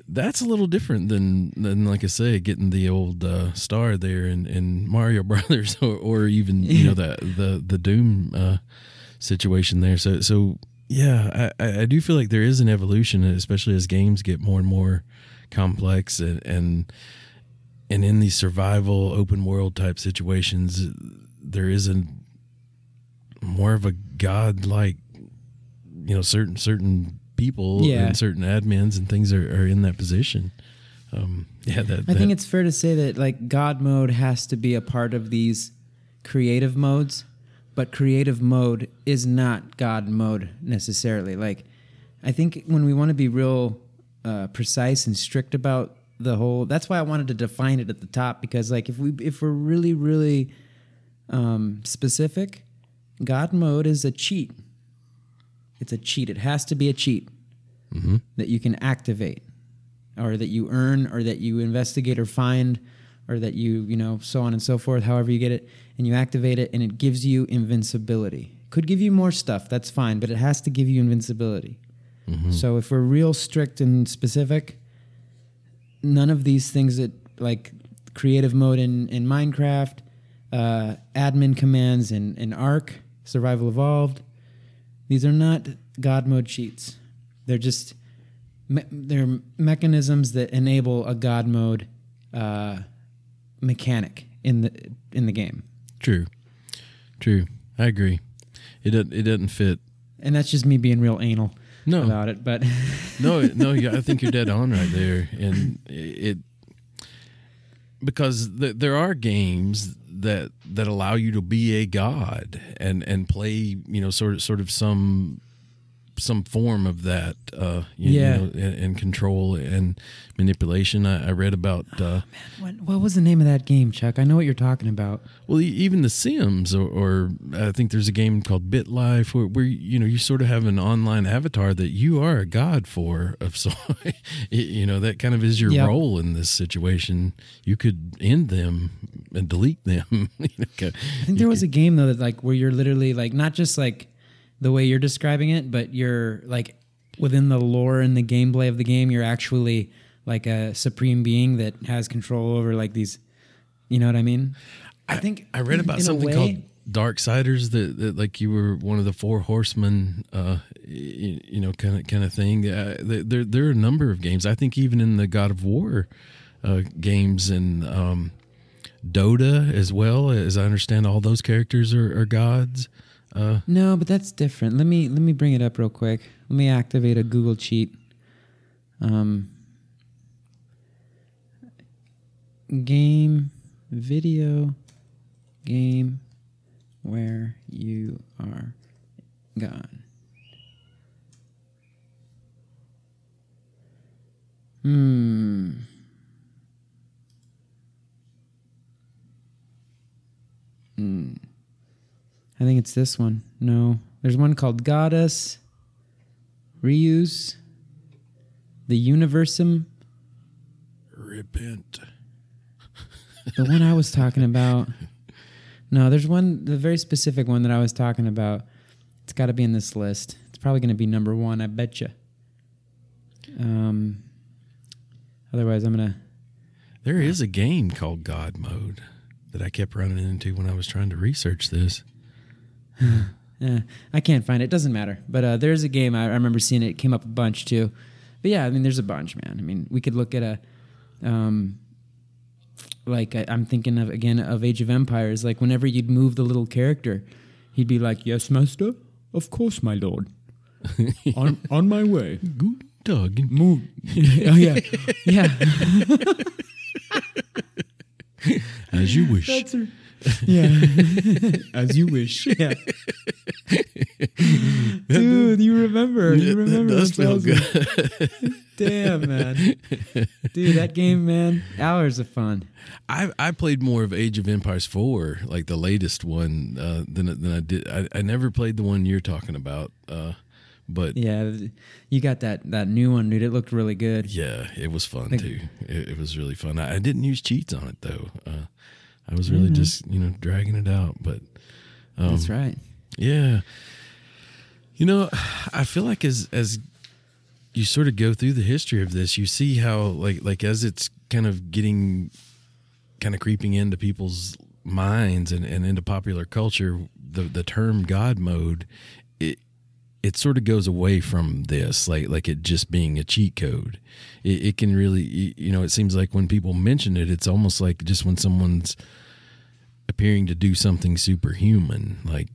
that's a little different than than like I say, getting the old uh, star there in, in Mario Brothers, or, or even you know the the the Doom uh, situation there. So so yeah, I, I do feel like there is an evolution, especially as games get more and more complex and and and in these survival open world type situations, there is a more of a god-like you know, certain certain people Yeah. and certain admins and things are, are in that position. Um, yeah, that, I think it's fair to say that like God mode has to be a part of these creative modes, but creative mode is not God mode necessarily. Like, I think when we want to be real uh, precise and strict about the whole, that's why I wanted to define it at the top because like if we if we're really really um, specific, God mode is a cheat. It's a cheat. It has to be a cheat that you can activate or that you earn or that you investigate or find or that you you know so on and so forth however you get it and you activate it and it gives you invincibility could give you more stuff that's fine but it has to give you invincibility so if we're real strict and specific none of these things that like creative mode in, in minecraft uh, admin commands in, in ARK survival evolved these are not god mode cheats they're just me- they're mechanisms that enable a god mode uh, mechanic in the in the game true, true. I agree. It doesn't it doesn't fit. and that's just me being real anal No. about it but No, no, I think you're dead on right there, and it because th- there are games that that allow you to be a god and and play you know sort of sort of some some form of that uh you, Yeah. you know and, and control and manipulation. I, I read about uh what, what was the name of that game chuck? I know what you're talking about. Well even the sims or, or i think there's a game called bitlife where, where you know you sort of have an online avatar that you are a god for of so you know that kind of is your Yep. role in this situation. You could end them and delete them. You know, I think there was a game though that like where you're literally like not just like the way you're describing it, but you're like within the lore and the gameplay of the game, you're actually like a supreme being that has control over like these. You know what I mean? I think I read about something way- called Darksiders that, that like you were one of the four horsemen, uh, you, you know, kind of kind of thing. Uh, there there there are a number of games. I think even in the God of War uh, games and um, Dota as well. As I understand, all those characters are, are gods. Uh, No, but that's different. Let me let me bring it up real quick. Let me activate a Google cheat. Um, game video game where you are gone. Hmm. Hmm. I think it's this one. No, there's one called Godus, Reus, the Universim. repent. The one I was talking about. No, there's one, the very specific one that I was talking about. It's got to be in this list. It's probably going to be number one, I bet you. Um, otherwise, I'm gonna. There is a game called God Mode that I kept running into when I was trying to research this. Eh, I can't find it. It doesn't matter. But uh, there's a game I, I remember seeing it. it came up a bunch too. But yeah, I mean, there's a bunch, man. I mean, we could look at a Um, like I, I'm thinking of again of Age of Empires. Like whenever you'd move the little character, he'd be like, "Yes, master. Of course, my lord. on on my way. Guten Tag. Move. oh yeah, yeah. As you wish. That's. Yeah. As you wish. Yeah. Dude, you remember. You That remember. does feel good. Damn, man. Dude, that game, man, hours of fun. I I played more of Age of Empires 4, like the latest one, uh, than than I did. I, I never played the one you're talking about, uh, but yeah. Yeah, you got that that new one, dude. It looked really good. Yeah it was fun too. It, it was really fun. I, I didn't use cheats on it though. Uh, I was really just you know dragging it out, but um, That's right. Yeah. You know, I feel like as as you sort of go through the history of this, you see how like like as it's kind of getting kind of creeping into people's minds and, and into popular culture, the the term God mode, it it sort of goes away from this, like like it just being a cheat code. It, it can really, you know, it seems like when people mention it, it's almost like just when someone's appearing to do something superhuman, like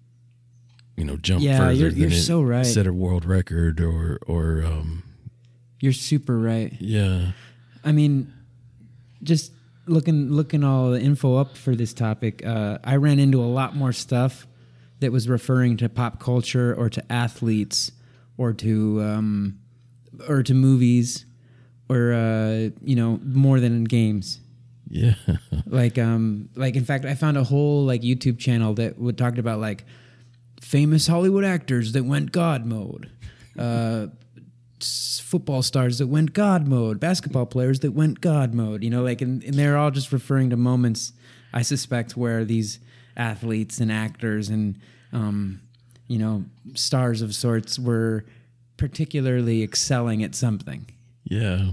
you know, jump Yeah, further you're- than you're so right. set a world record or or um, You're super right. yeah, I mean, just looking looking all the info up for this topic, uh, I ran into a lot more stuff that was referring to pop culture or to athletes or to um, or to movies or uh, you know more than in games. yeah, like um like in fact I found a whole like YouTube channel that would talked about like famous Hollywood actors that went God mode. Uh football stars that went God mode, basketball players that went God mode, you know, like and, and they're all just referring to moments I suspect where these athletes and actors and um you know, stars of sorts were particularly excelling at something. Yeah,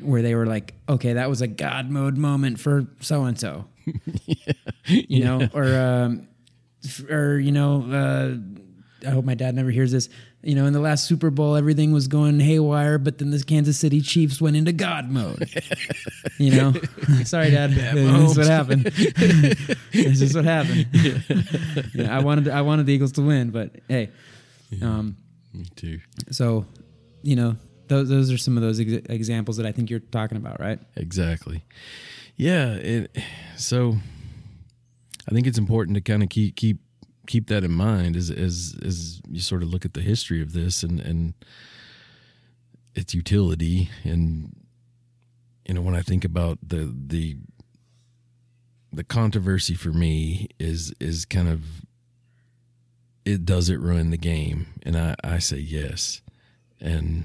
where they were like, okay, that was a God mode moment for so and so, you know, or um, or you know, uh, I hope my dad never hears this. You know, in the last Super Bowl, everything was going haywire, but then the Kansas City Chiefs went into God mode. you know, sorry, Dad, this is what happened. this is what happened. yeah, I wanted I wanted the Eagles to win, but hey, um, me too. so you know, those those are some of those ex- examples that I think you're talking about, right? Exactly. Yeah. It, so I think it's important to kind of keep keep keep that in mind as as as you sort of look at the history of this and and its utility and you know when I think about the the the controversy for me is is kind of it does it ruin the game and I I say yes and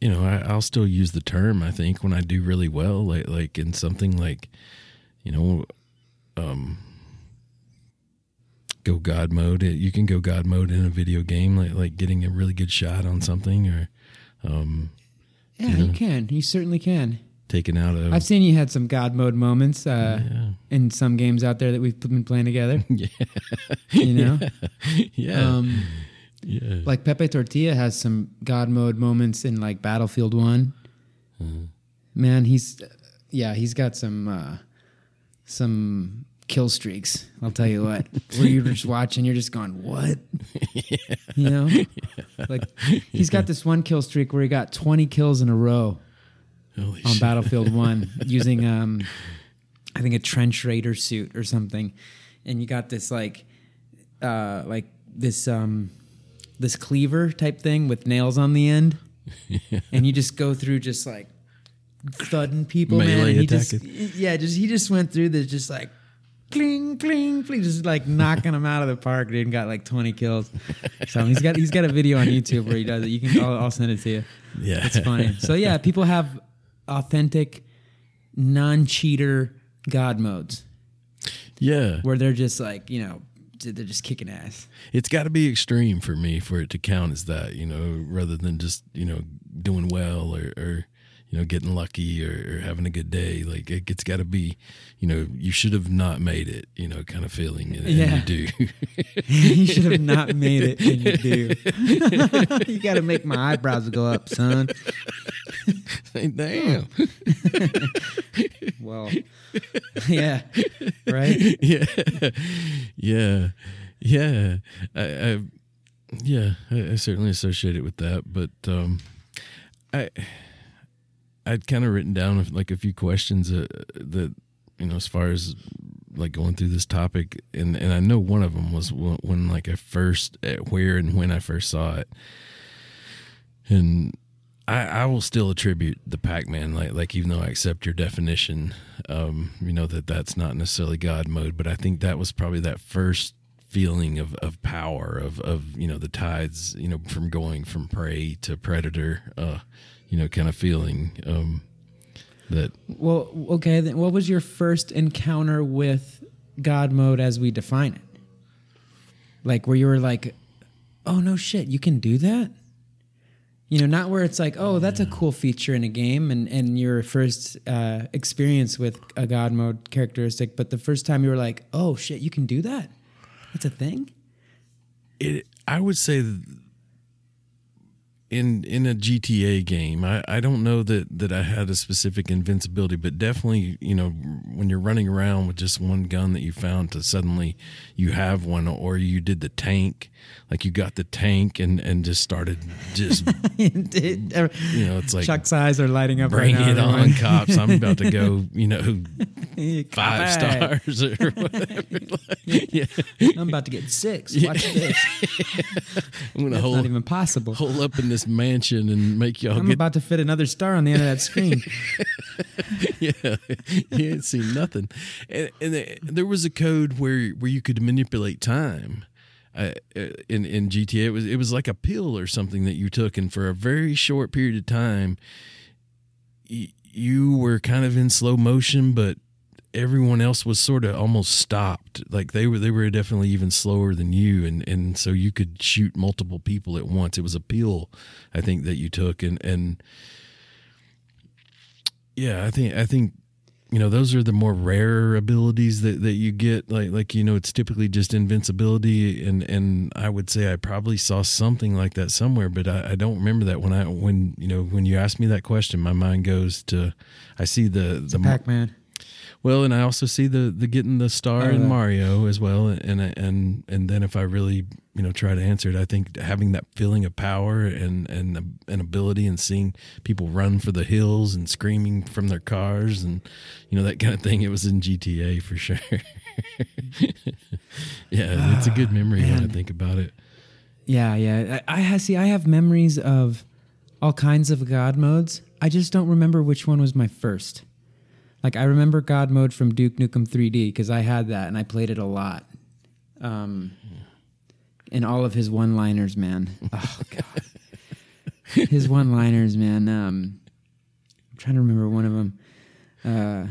you know, I, I'll still use the term. I think when I do really well, like like in something like, you know, um, go God mode. You can go God mode in a video game, like like getting a really good shot on something, or um, Yeah, Yeah. you can. You certainly can. Taken out of. I've seen you had some God mode moments uh, yeah, in some games out there that we've been playing together. yeah, You know, yeah, um, yeah. like Pepe Tortilla has some God mode moments in like Battlefield One. Uh-huh. Man, he's yeah, he's got some uh, some kill streaks. I'll tell you what, where you're just watching, you're just going, what? You know, like he's got this one kill streak where he got 20 kills in a row. Holy on shit. Battlefield One using um, I think a trench raider suit or something, and you got this like uh, like this um, this cleaver type thing with nails on the end, and you just go through just like thudding people, man. Melee And he just yeah, just he just went through this just like. Cling, cling, cling, just like knocking them out of the park, dude, and got like 20 kills. So he's got he's got a video on YouTube where he does it. You can, I'll, I'll send it to you. Yeah, It's funny. So yeah, people have authentic, non-cheater God modes yeah. where they're just like you know they're just kicking ass. It's got to be extreme for me for it to count as that, you know, rather than just you know doing well or, or you know getting lucky or, or having a good day. Like it, it's got to be, you know, you should have not made it, you know, kind of feeling, and, and you do. you should have not made it, and you do. you got to make my eyebrows go up, son. Damn. well, yeah, right. yeah, yeah, yeah. I, I yeah, I, I certainly associate it with that. But um, I, I'd kind of written down like a few questions uh, that you know, as far as like going through this topic, and and I know one of them was when, when like I first, uh, where and when I first saw it, and I, I will still attribute the Pac-Man, like like even though I accept your definition, um, you know that that's not necessarily God mode, but I think that was probably that first feeling of, of power of, of you know the tides you know from going from prey to predator uh you know kind of feeling um that well okay then what was your first encounter with god mode as we define it like where you were like oh no shit you can do that you know not where it's like oh that's a cool feature in a game and and your first uh, experience with a god mode characteristic but the first time you were like oh shit you can do that that's a thing. It. I would say in in a GTA game, I, I don't know that that I had a specific invincibility, but definitely, you know, when you're running around with just one gun that you found to suddenly you have one, or you did the tank, like you got the tank and and just started just you know, it's like Chuck's eyes are lighting up. Bring right it now, on, cops! I'm about to go, you know, five stars or whatever. yeah. I'm about to get six. Watch this. I'm gonna That's hold not even possible. Hold up in this mansion and make y'all I'm get. about to fit another star on the end of that screen. yeah, you ain't seen nothing. And, and there was a code where where you could manipulate time. Uh, in in GTA, it was it was like a pill or something that you took, and for a very short period of time, y- you were kind of in slow motion, but everyone else was sort of almost stopped. Like they were they were definitely even slower than you, and and so you could shoot multiple people at once. It was a pill, I think, that you took, and and yeah, I think I think you know those are the more rare abilities that, that you get like like you know it's typically just invincibility and and i would say i probably saw something like that somewhere but i, I don't remember that when i when you know when you ask me that question my mind goes to i see the the Pac-Man. Well, and I also see the the getting the star in uh-huh. Mario as well, and and and then if I really you know try to answer it, I think having that feeling of power and and an ability and seeing people run for the hills and screaming from their cars and you know that kind of thing, it was in GTA for sure. yeah, it's a good ah, memory when I think about it. Yeah, yeah. I, I see. I have memories of all kinds of God modes. I just don't remember which one was my first. Like I remember God mode from Duke Nukem 3D because I had that and I played it a lot. Um, and all of his one-liners, man. Oh god, his one-liners, man. Um, I'm trying to remember one of them. Uh,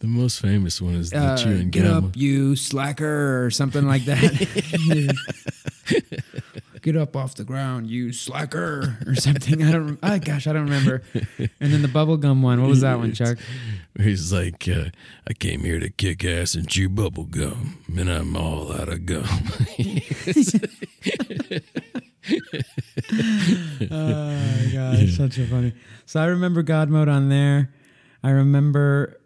The most famous one is the uh, chewing get gum. up, you slacker, or something like that. get up off the ground, you slacker, or something. I don't. Oh, gosh, I don't remember. And then the bubblegum one. What was that one, Chuck? He's like, uh, I came here to kick ass and chew bubble gum, and I'm all out of gum. Oh my god, such a funny. So I remember God mode on there. I remember,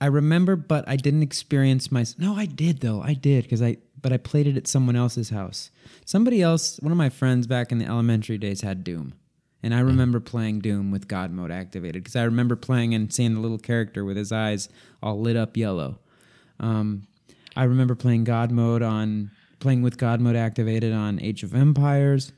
I remember, but I didn't experience my. No, I did though. I did because I, but I played it at someone else's house. Somebody else, one of my friends back in the elementary days had Doom, and I remember playing Doom with God mode activated because I remember playing and seeing the little character with his eyes all lit up yellow. Um, I remember playing God mode on playing with God mode activated on Age of Empires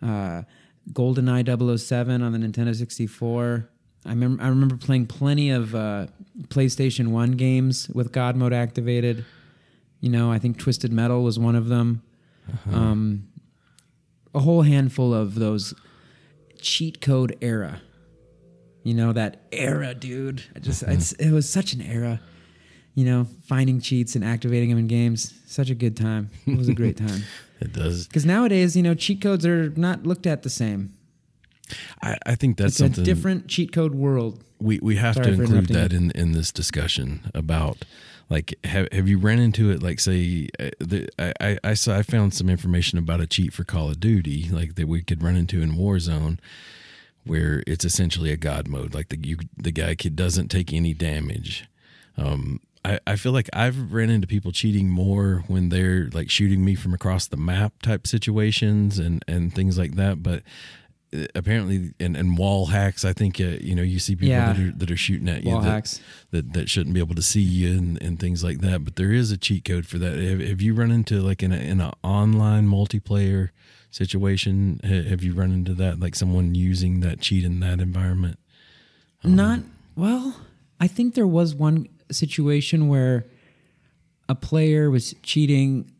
uh, GoldenEye 007 on the Nintendo 64. I remember, I remember playing plenty of uh, PlayStation 1 games with God mode activated. You know, I think Twisted Metal was one of them. Um, a whole handful of those cheat code era. You know, that era, dude. I just, it's, it was such an era. You know, finding cheats and activating them in games. Such a good time. It was a great time. it does. Because nowadays, you know, cheat codes are not looked at the same. I, I think that's It's something a different cheat code world. we we have Sorry to include that in in this discussion about like have have you ran into it like say uh, the, I, I I saw I found some information about a cheat for Call of Duty like that we could run into in Warzone where it's essentially a god mode. Like the you, the guy kid doesn't take any damage. Um, I, I feel like I've ran into people cheating more when they're like shooting me from across the map type situations and and things like that. But apparently, and, and wall hacks, I think uh, you know you see people Yeah. that are that are shooting at you Wall that, hacks. that that shouldn't be able to see you and, and things like that. But there is a cheat code for that. Have, have you run into like in a in an online multiplayer situation? Have you run into that like someone using that cheat in that environment? Not well. I think there was one situation where a player was cheating.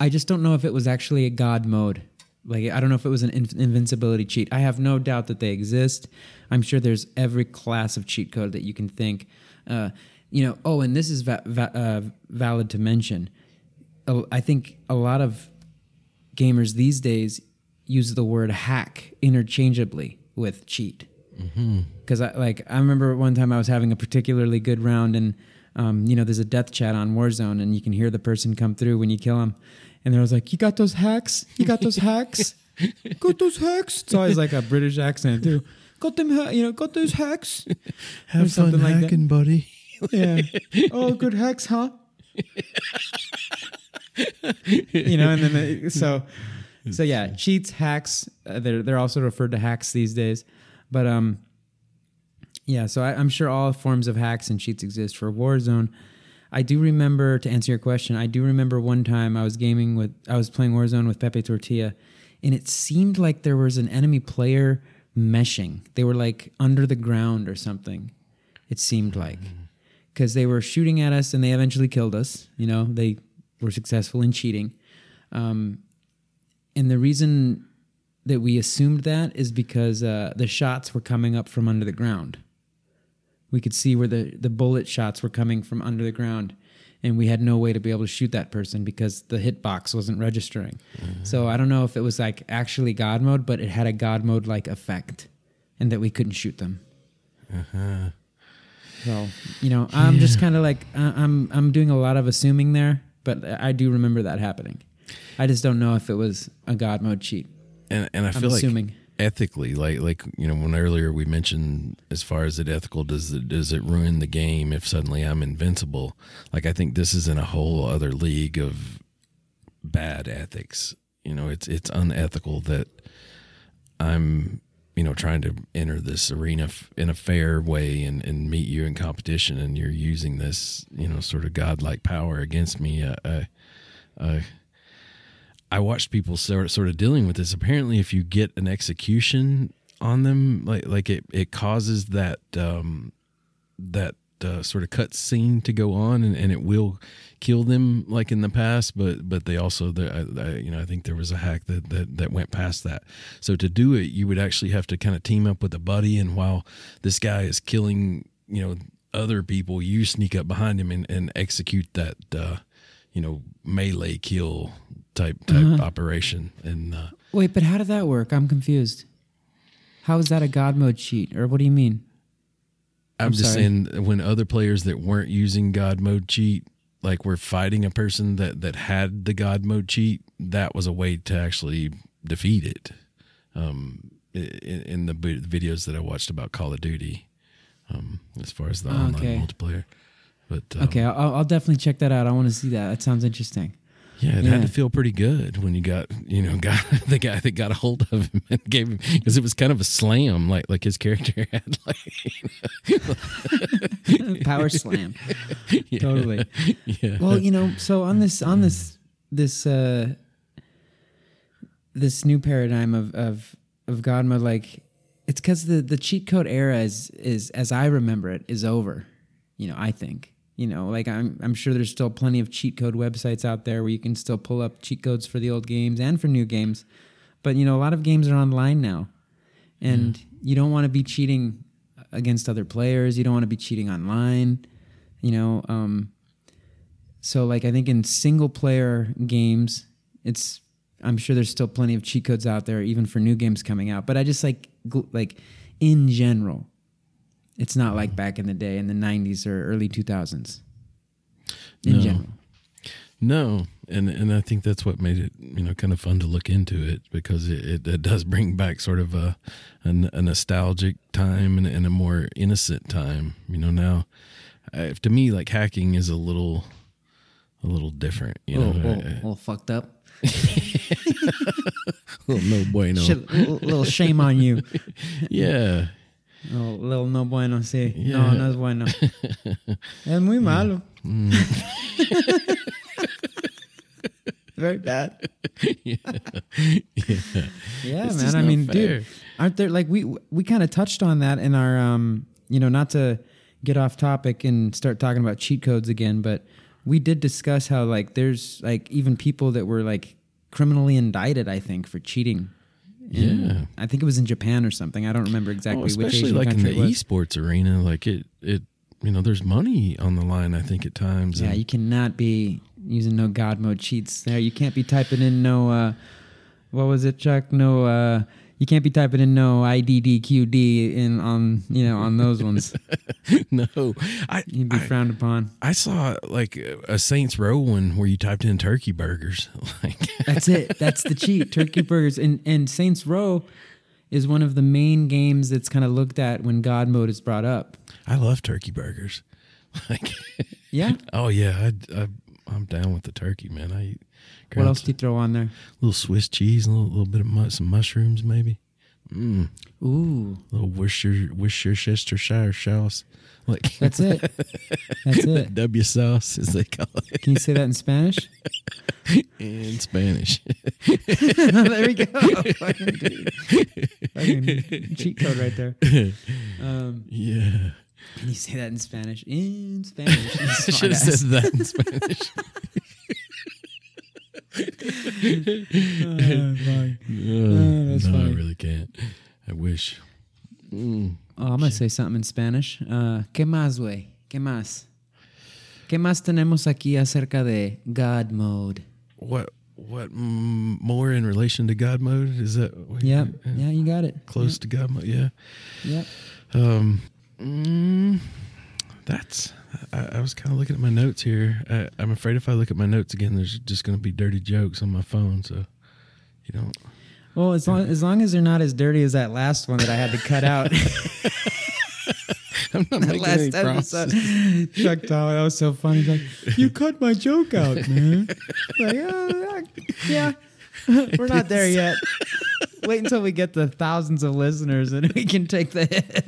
I just don't know if it was actually a god mode. Like I don't know if it was an in- invincibility cheat. I have no doubt that they exist. I'm sure there's every class of cheat code that you can think. Uh, you know. Oh, and this is va- va- uh, valid to mention. Uh, I think a lot of gamers these days use the word hack interchangeably with cheat because I like I remember one time I was having a particularly good round and um, you know there's a death chat on Warzone and you can hear the person come through when you kill him and there was like you got those hacks? You got those hacks? Got those hacks? It's always like a British accent too. Got them ha- you know got those hacks? Or something like that. buddy. yeah. Oh good hacks huh? You know and then they, so so yeah cheats hacks uh, they're they're also referred to hacks these days. But um yeah so I, i'm sure all forms of hacks and cheats exist for warzone i do remember to answer your question i do remember one time i was gaming with i was playing warzone with pepe tortilla and it seemed like there was an enemy player meshing they were like under the ground or something it seemed like because they were shooting at us and they eventually killed us. You know, they were successful in cheating. Um, and the reason that we assumed that is because uh, the shots were coming up from under the ground. We could see where the, the bullet shots were coming from under the ground. And we had no way to be able to shoot that person because the hitbox wasn't registering. Mm-hmm. So I don't know if it was like actually God mode, but it had a God mode like effect and that we couldn't shoot them. Uh-huh. So you know, I'm just kind of like I- I'm I'm doing a lot of assuming there, but I do remember that happening. I just don't know if it was a God mode cheat. and and I I'm feel like assuming. Ethically, like like you know, when earlier we mentioned as far as it ethical, does it does it ruin the game if suddenly I'm invincible? Like I think this is in a whole other league of bad ethics. You know, it's it's unethical that I'm you know trying to enter this arena in a fair way and and meet you in competition, and you're using this you know sort of godlike power against me. Uh, uh, uh, I watched people sort sort of dealing with this. Apparently, if you get an execution on them, like like it it causes that um, that uh, sort of cut scene to go on, and, and it will kill them like in the past. But but they also, I, I, you know, I think there was a hack that, that that went past that. So to do it, you would actually have to kind of team up with a buddy, and while this guy is killing, you know, other people, you sneak up behind him and, and execute that. Uh, you know, melee kill type type operation, and uh, Wait, but how did that work? I'm confused. How is that a God mode cheat, or what do you mean? I'm, I'm just sorry. saying when other players that weren't using God mode cheat, like were fighting a person that that had the God mode cheat, that was a way to actually defeat it. Um, in, in the vi- videos that I watched about Call of Duty, um, as far as the online Okay. multiplayer, but um, Okay, I'll, I'll definitely check that out. I want to see that. That sounds interesting. Yeah, it Yeah. had to feel pretty good when you got you know got the guy that got a hold of him and gave him because it was kind of a slam, like like his character had like Power slam. yeah, Totally. yeah. Well, you know, so on this on this this uh this new paradigm of of of God mode, like it's because the the cheat code era is is as I remember it is over. You know, I think. You know, like I'm I'm sure there's still plenty of cheat code websites out there where you can still pull up cheat codes for the old games and for new games. But you know, a lot of games are online now. And you don't want to be cheating against other players. You don't want to be cheating online. You know, um, so like I think in single player games, it's I'm sure there's still plenty of cheat codes out there, even for new games coming out. But I just like like in general, it's not like back in the day in the '90s or early 2000s. In No. general, No, and and I think that's what made it you know kind of fun to look into it because it, it, it does bring back sort of a a, a nostalgic time and, and, a more innocent time. You know, now uh, to me like hacking is a little a little different. You know, a little, little, little fucked up. little no bueno. Shit, little shame on you. yeah. Oh, little no bueno, sí. Yeah. No, no es bueno. es muy malo. Mm. Very bad. yeah. Yeah, It's man. I mean, fair. dude, aren't there like we we kind of touched on that in our um, you know, not to get off topic and start talking about cheat codes again, but we did discuss how like there's like even people that were like criminally indicted, I think, for cheating. In- Yeah. I think it was in Japan or something. I don't remember exactly Oh, which especially Asian like in the esports arena, like it it you know there's money on the line. I think at times. Yeah, you cannot be using no God mode cheats there. You can't be typing in no uh what was it, Chuck? No uh you can't be typing in no IDDQD in on you know on those ones. no, I You'd be I, frowned upon. I saw like a Saints Row one where you typed in turkey burgers. Like That's it. That's the cheat. Turkey burgers and and Saints Row is one of the main games that's kind of looked at when God mode is brought up. I love turkey burgers. Like Yeah. oh yeah, I, I I'm down with the turkey, man. I eat What else do you throw on there? A little Swiss cheese, a little, little bit of mu- some mushrooms, maybe. Mm, Ooh, little Worcester Worcestershire sauce, like that's it. That's it. W sauce, as they call it Can you say that in Spanish? in Spanish. there we go. Fucking dude. Fucking cheat code right there. Um, yeah, can you say that in Spanish? In Spanish. I should have said that in Spanish. Oh, fuck. Uh, that's no, I funny. really can't. I wish. Mm. Oh, I'm gonna say something in Spanish. Uh, ¿Qué más, güey? ¿Qué más? ¿Qué más tenemos aquí acerca de God mode? What what mm, more in relation to God mode is that? what you- Yep. Yeah, you got it. close to God mode. Yeah. Yep. Um, mm, that's. I, I was kind of looking at my notes here. I, I'm afraid if I look at my notes again, there's just going to be dirty jokes on my phone. So, you know, Well, as long as long as they're not as dirty as that last one that I had to cut out. I'm not that making any episode. promises. Chuck Dollar, that was so funny. He's like, you cut my joke out, man. like, oh, yeah, we're not there yet. Wait until we get to thousands of listeners and we can take the hit.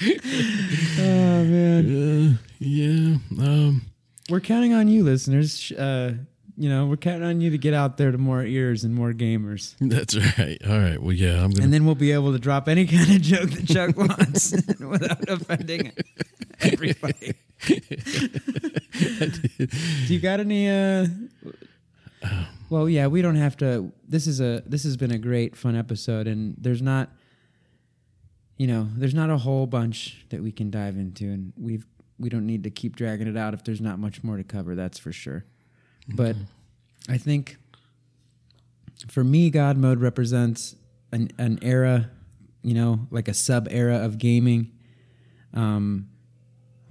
Oh man, Uh, yeah. Um. we're counting on you, listeners. Uh, you know, we're counting on you to get out there to more ears and more gamers, That's right. All right. Well, yeah. I'm gonna. and then we'll be able to drop any kind of joke that Chuck wants without offending everybody. Do you got any? Uh, well, yeah, we don't have to. This is a. This has been a great, fun episode, and there's not. You know, there's not a whole bunch that we can dive into, and we've we don't need to keep dragging it out if there's not much more to cover. That's for sure. But I think for me, God mode represents an an era, you know, like a sub era of gaming. Um,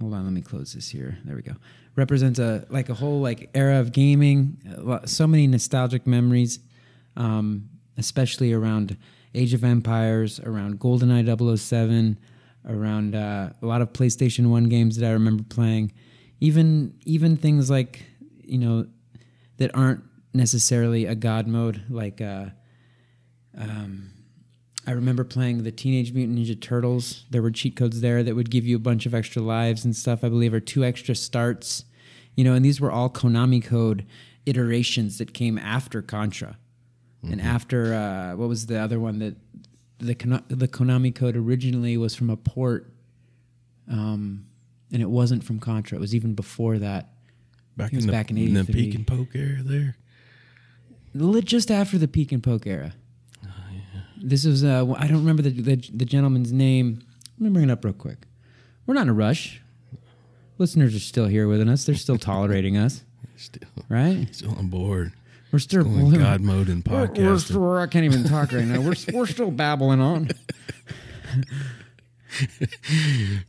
hold on, let me close this here. There we go. Represents a like a whole like era of gaming. So many nostalgic memories, um, especially around Age of Empires, around GoldenEye 007, around uh, a lot of PlayStation One games that I remember playing. Even even things like you know that aren't necessarily a God mode, like. Uh, um, I remember playing the Teenage Mutant Ninja Turtles. There were cheat codes there that would give you a bunch of extra lives and stuff, I believe, or two extra starts. You know, and these were all Konami code iterations that came after Contra. And after, uh, what was the other one that the, the Konami code originally was from a port, um, and it wasn't from Contra. It was even before that. back in the, back in in the 83. peek and poke era there. Just after the peek and poke era. This was uh, I don't remember the, the the gentleman's name. Let me bring it up real quick. We're not in a rush. Listeners are still here with us. They're still tolerating us, Still, right? still on board. We're still Going God mode and we're, we're podcasting. still, I can't even talk right now. We're we're still babbling on.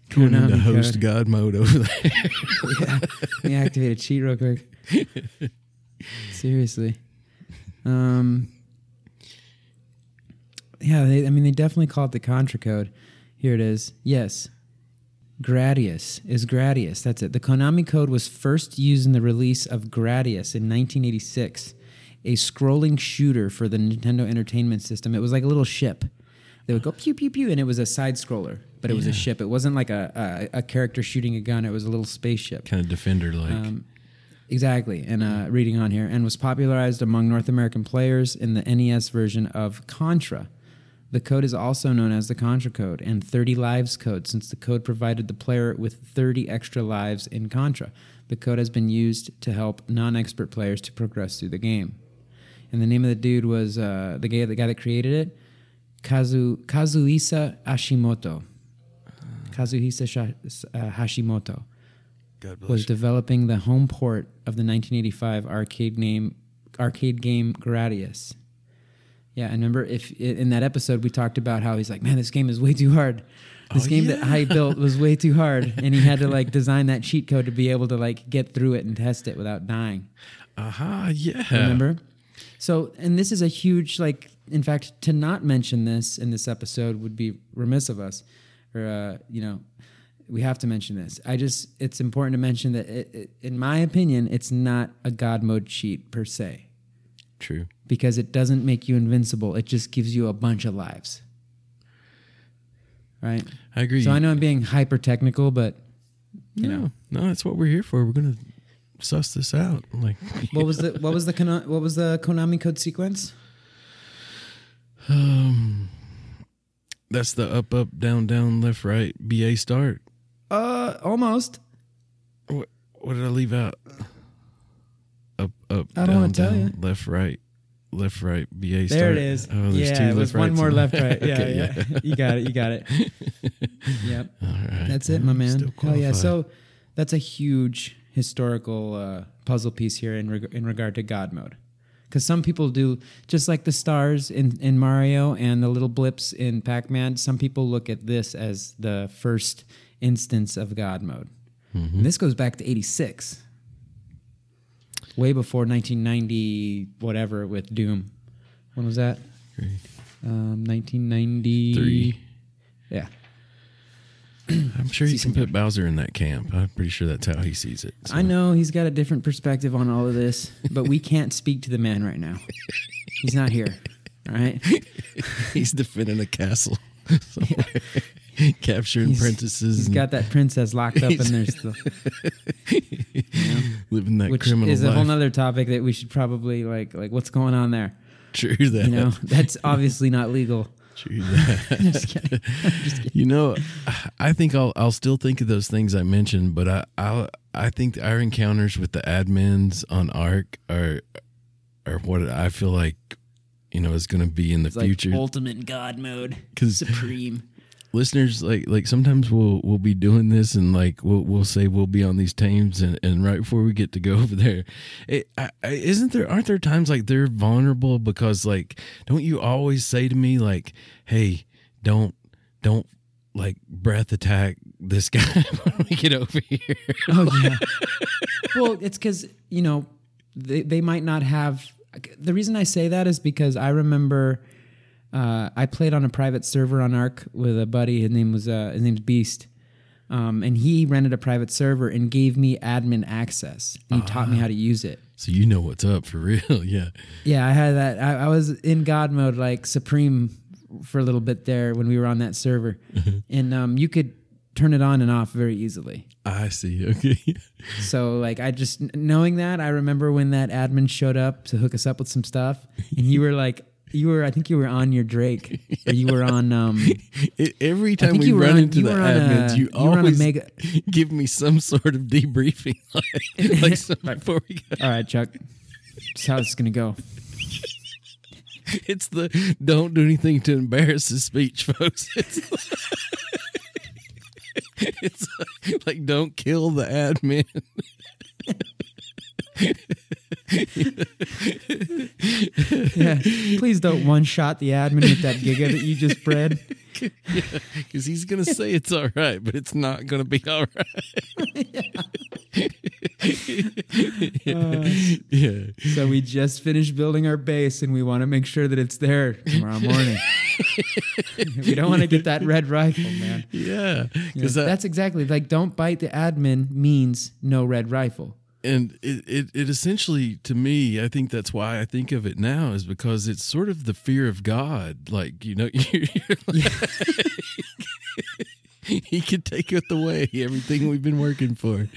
Going into host code. God mode over there. yeah. Let me activate a cheat real quick. Seriously. Um. Yeah, they, I mean, they definitely call it the Contra code. Here it is. Yes. Gradius is Gradius. That's it. The Konami code was first used in the release of Gradius in 1986, a scrolling shooter for the Nintendo Entertainment System. It was like a little ship. They would go pew pew pew, and it was a side scroller, but it was a ship. It wasn't like a, a a character shooting a gun. It was a little spaceship. kind of defender like. Um, exactly. And uh, reading on here, and was popularized among North American players in the NES version of Contra. The code is also known as the Contra code and 30 lives code, since the code provided the player with 30 extra lives in Contra. The code has been used to help non-expert players to progress through the game. And the name of the dude was uh, the guy, the guy that created it, Kazu Kazuhisa Hashimoto. Kazuhisa uh, Hashimoto was developing the home port of the 1985 arcade name arcade game Gradius. Yeah, I remember if in that episode we talked about how he's like, "Man, this game is way too hard. This Oh, game that. I built was way too hard," and he had to like design that cheat code to be able to like get through it and test it without dying. Aha, yeah. Remember? So, and this is a huge like. In fact, to not mention this in this episode would be remiss of us, or uh, you know, we have to mention this. I just, it's important to mention that, it, it, in my opinion, it's not a God mode cheat per se True. because it doesn't make you invincible. It just gives you a bunch of lives. Right. I agree. So I know I'm being hyper technical, but you no, know, no, that's what we're here for. We're gonna suss this out. Like, what was the what was the what was the Konami code sequence? um, that's the up, up, down, down, left, right, BA start. Uh, almost. What, what did I leave out? Up, up, I don't down, tell down, you. left, right, left, right, BA start. There it is. Oh, there's yeah, two left, one more left, right. Yeah, Okay, yeah. you got it. You got it. Yep. All right. That's it, my man. Still Hell yeah. So that's a huge historical uh, puzzle piece here in, reg- in regard to God mode. Because some people do, just like the stars in, in Mario and the little blips in Pac Man, some people look at this as the first instance of God mode. Mm-hmm. And this goes back to 86, way before 1990, whatever, with Doom. When was that? Um, 1990. Yeah. I'm sure you can put Bowser in that camp. I'm pretty sure that's how he sees it. so. I know he's got a different perspective on all of this, but we can't speak to the man right now. He's not here. All right. He's defending a castle somewhere, capturing He's- princesses, He's and got that princess locked up in there He's- still, living that which criminal is a life. whole nother topic that we should probably like. Like, what's going on there? True that. You know, that's obviously not legal. True that. Just kidding. you know, I think I'll I'll still think of those things I mentioned, but I I I think our encounters with the admins on ARK are are what I feel like you know is going to be in the It's like future. ultimate God mode, 'Cause- supreme. Listeners like like sometimes we'll we'll be doing this and like we'll we'll say we'll be on these teams and, and right before we get to go over there it, I, I, isn't there aren't there times like they're vulnerable because like don't you always say to me like hey don't don't like breath attack this guy when we get over here Oh yeah. well, it's because you know they they might not have. The reason I say that is because I remember uh, I played on a private server on ARK with a buddy. His name was uh, his name's Beast. Um, and he rented a private server and gave me admin access. And he taught me how to use it. so you know what's up for real yeah Yeah, I had that. I, I was in God mode, like Supreme, for a little bit there when we were on that server, and um, you could turn it on and off very easily. I see okay So like I just knowing that I remember when that admin showed up to hook us up with some stuff, and you were like, you were I think you were on your Drake, or you were on um. It- every time we run on- into the on a- admins you, you were on a always mega- give me some sort of debriefing like, like so before we go All right, Chuck. That's how it's gonna go. It's the don't do anything to embarrass his speech, folks. It's, it's like, like don't kill the admin. Yeah, please don't one shot the admin with that giga that you just bred. Because he's going to say it's all right, but it's not going to be all right. Uh, yeah. so we just finished building our base, and we want to make sure that it's there tomorrow morning. we don't want to get that red rifle, man. Yeah. Yeah, Because that's exactly like don't bite the admin means no red rifle. And it, it, it essentially to me i think that's why i think of it now is because it's sort of the fear of god like you know like, he could take it away everything we've been working for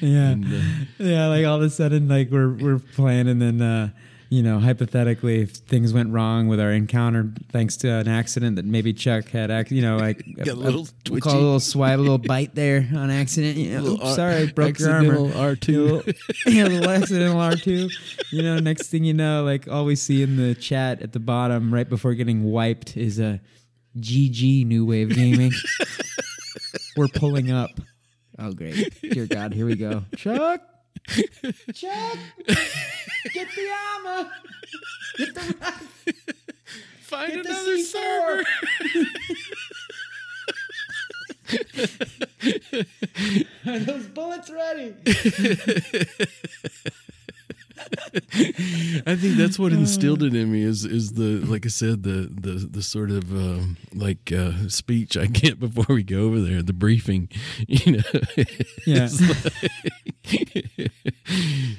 Yeah. And, uh, Yeah, like all of a sudden, like we're we're playing, and then uh, you know, hypothetically, if things went wrong with our encounter thanks to an accident that maybe Chuck had, ac- you know, like Got a little twitchy. call a little swipe, a little bite there on accident. You know, oops, ar- sorry, broke your armor. accidental R2. You know, yeah, little accidental R two. You know, next thing you know, like all we see in the chat at the bottom, right before getting wiped, is a GG New Wave Gaming. We're pulling up. Oh great, dear God, here we go, Chuck. Chuck, get the armor. Get the find Get another C4. server Are those bullets ready? I think that's what instilled it in me is is the like I said the the the sort of um, like uh, speech I get before we go over there the briefing you know Yeah. Like-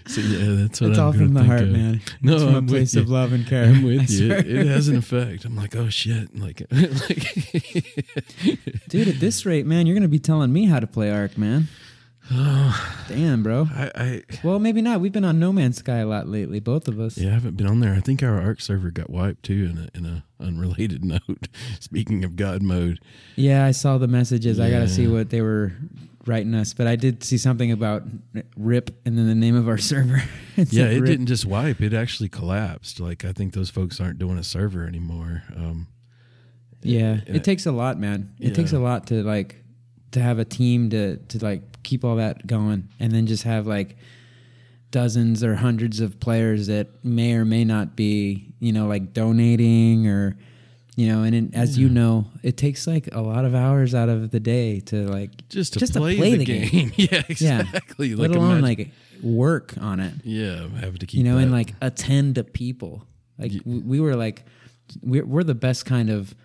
so yeah that's what It's I'm all from the heart, of. man. no it's from I'm a place of love and care. I'm with you it, it has an effect I'm like oh shit like like Dude, at this rate, man, you're gonna be telling me how to play ARK, man. Damn, bro. I, I Well, maybe not. We've been on No Man's Sky a lot lately, both of us. yeah I haven't been on there I think our ARK server got wiped too in a in a unrelated note speaking of God mode Yeah, I saw the messages. I gotta see Yeah. what they were writing us, but I did see something about RIP and then the name of our server. It yeah, said it RIP. didn't just wipe; it actually collapsed. Like I think those folks aren't doing a server anymore. Um, Yeah, Yeah. it takes a lot, man. It takes a Yeah. lot to like to have a team to to like keep all that going, and then just have like dozens or hundreds of players that may or may not be, you know, like donating or, you know, and it, as you know, it takes like a lot of hours out of the day to like just to, Just to play, play the, the game. game. yeah, exactly. yeah, Like let alone imagine- like work on it. yeah, having to keep you know, that. and like attend to people. Like Ye- we, we were like, we're, we're the best kind of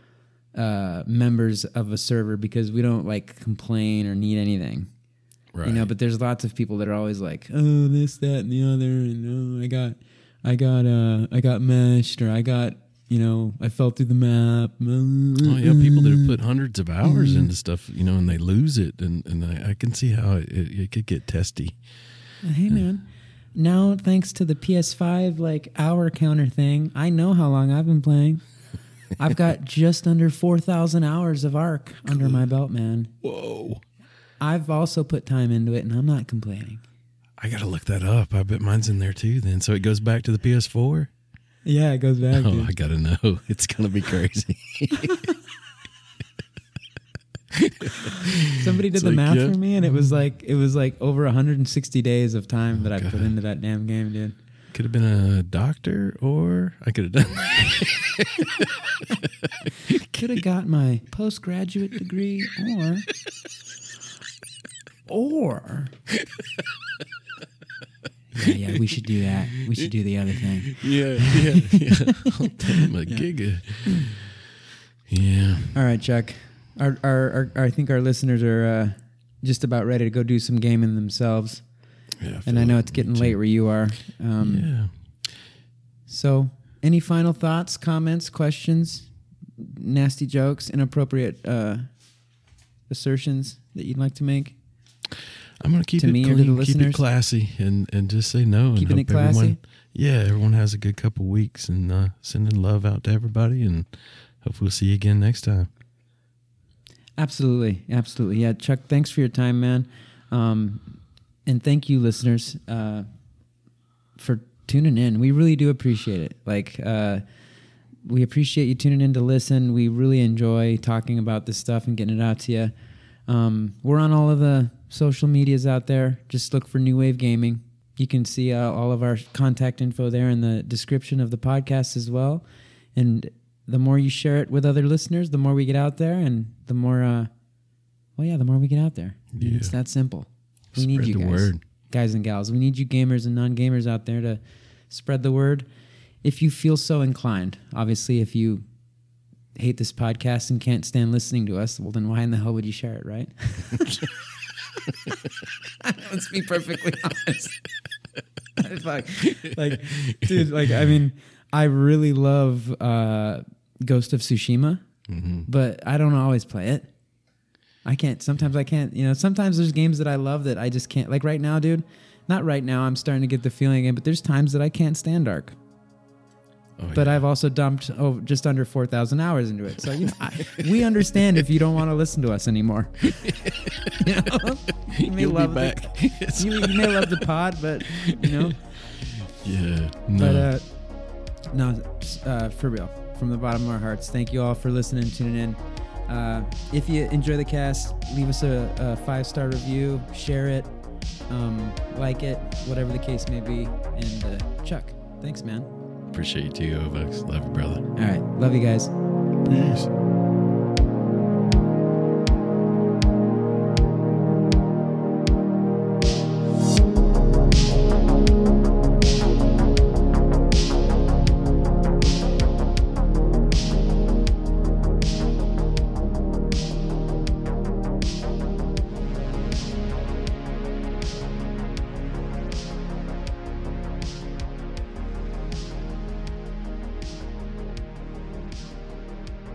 uh, members of a server because we don't like complain or need anything. right. You know, but there's lots of people that are always like, oh, this, that, and the other, and oh, I got, I got, uh, I got meshed, or I got, you know, I fell through the map. Oh yeah, people that have put hundreds of hours into stuff, you know, and they lose it, and and I, I can see how it, it, it could get testy. Hey man, now thanks to the PS5 like hour counter thing, I know how long I've been playing. I've got just under four thousand hours of ARK under my belt, man. Whoa, I've also put time into it, and I'm not complaining. I gotta look that up. I bet mine's in there too. Then, so it goes back to the PS4. Yeah, it goes back. Oh, dude. I gotta know. It's gonna be crazy. Somebody did It's the like, math yeah. for me, and it was like it was like over 160 days of time that I put into that damn game, dude. Could have been a doctor, or I could have done. Could have got my postgraduate degree, or or. Yeah, yeah, we should do that. We should do the other thing. yeah, yeah, yeah. I'll a giga. Yeah. All right, Chuck. Our, our, our, I think our listeners are uh, just about ready to go do some gaming themselves, yeah and I know it's getting late where you are. Um, Yeah. So, any final thoughts, comments, questions, nasty jokes, inappropriate uh, assertions that you'd like to make? I'm gonna keep it me clean, keep listeners? it classy, and and just say no. And Keeping hope it classy? Everyone, yeah, everyone has a good couple weeks, and uh, sending love out to everybody, and hopefully we'll see you again next time. Absolutely, absolutely. Yeah, Chuck. Thanks for your time, man, um, and thank you, listeners, uh, for tuning in. We really do appreciate it. Like, uh, we appreciate you tuning in to listen. We really enjoy talking about this stuff and getting it out to you. Um, we're on all of the social medias out there. Just look for New Wave Gaming. You can see uh, all of our contact info there in the description of the podcast as well. And the more you share it with other listeners, the more we get out there, and the more, uh, well, yeah, the more we get out there. Yeah. It's that simple. We need you guys, word. guys and gals. We need you gamers and non-gamers out there to spread the word. If you feel so inclined, obviously, if you hate this podcast and can't stand listening to us, well, then why in the hell would you share it, right? Let's be perfectly honest. Fuck. like, dude, like, I mean, I really love uh, Ghost of Tsushima, Mm-hmm. but I don't always play it. I can't. Sometimes I can't. You know, sometimes there's games that I love that I just can't. Like right now, dude. Not right now. I'm starting to get the feeling again, but there's times that I can't stand Dark. Oh, But yeah. I've also dumped oh just under four thousand hours into it. So you know, I, we understand if you don't want to listen to us anymore. you know, you may You'll love the- you, you may love the pod, but you know, yeah. but uh, no, uh, for real, from the bottom of our hearts, thank you all for listening, tuning in. Uh, if you enjoy the cast, leave us a, a five star review, share it, um, like it, whatever the case may be. And uh, Chuck, thanks, man. Appreciate you too, Ovox. Love you, brother. All right, love you guys. Peace.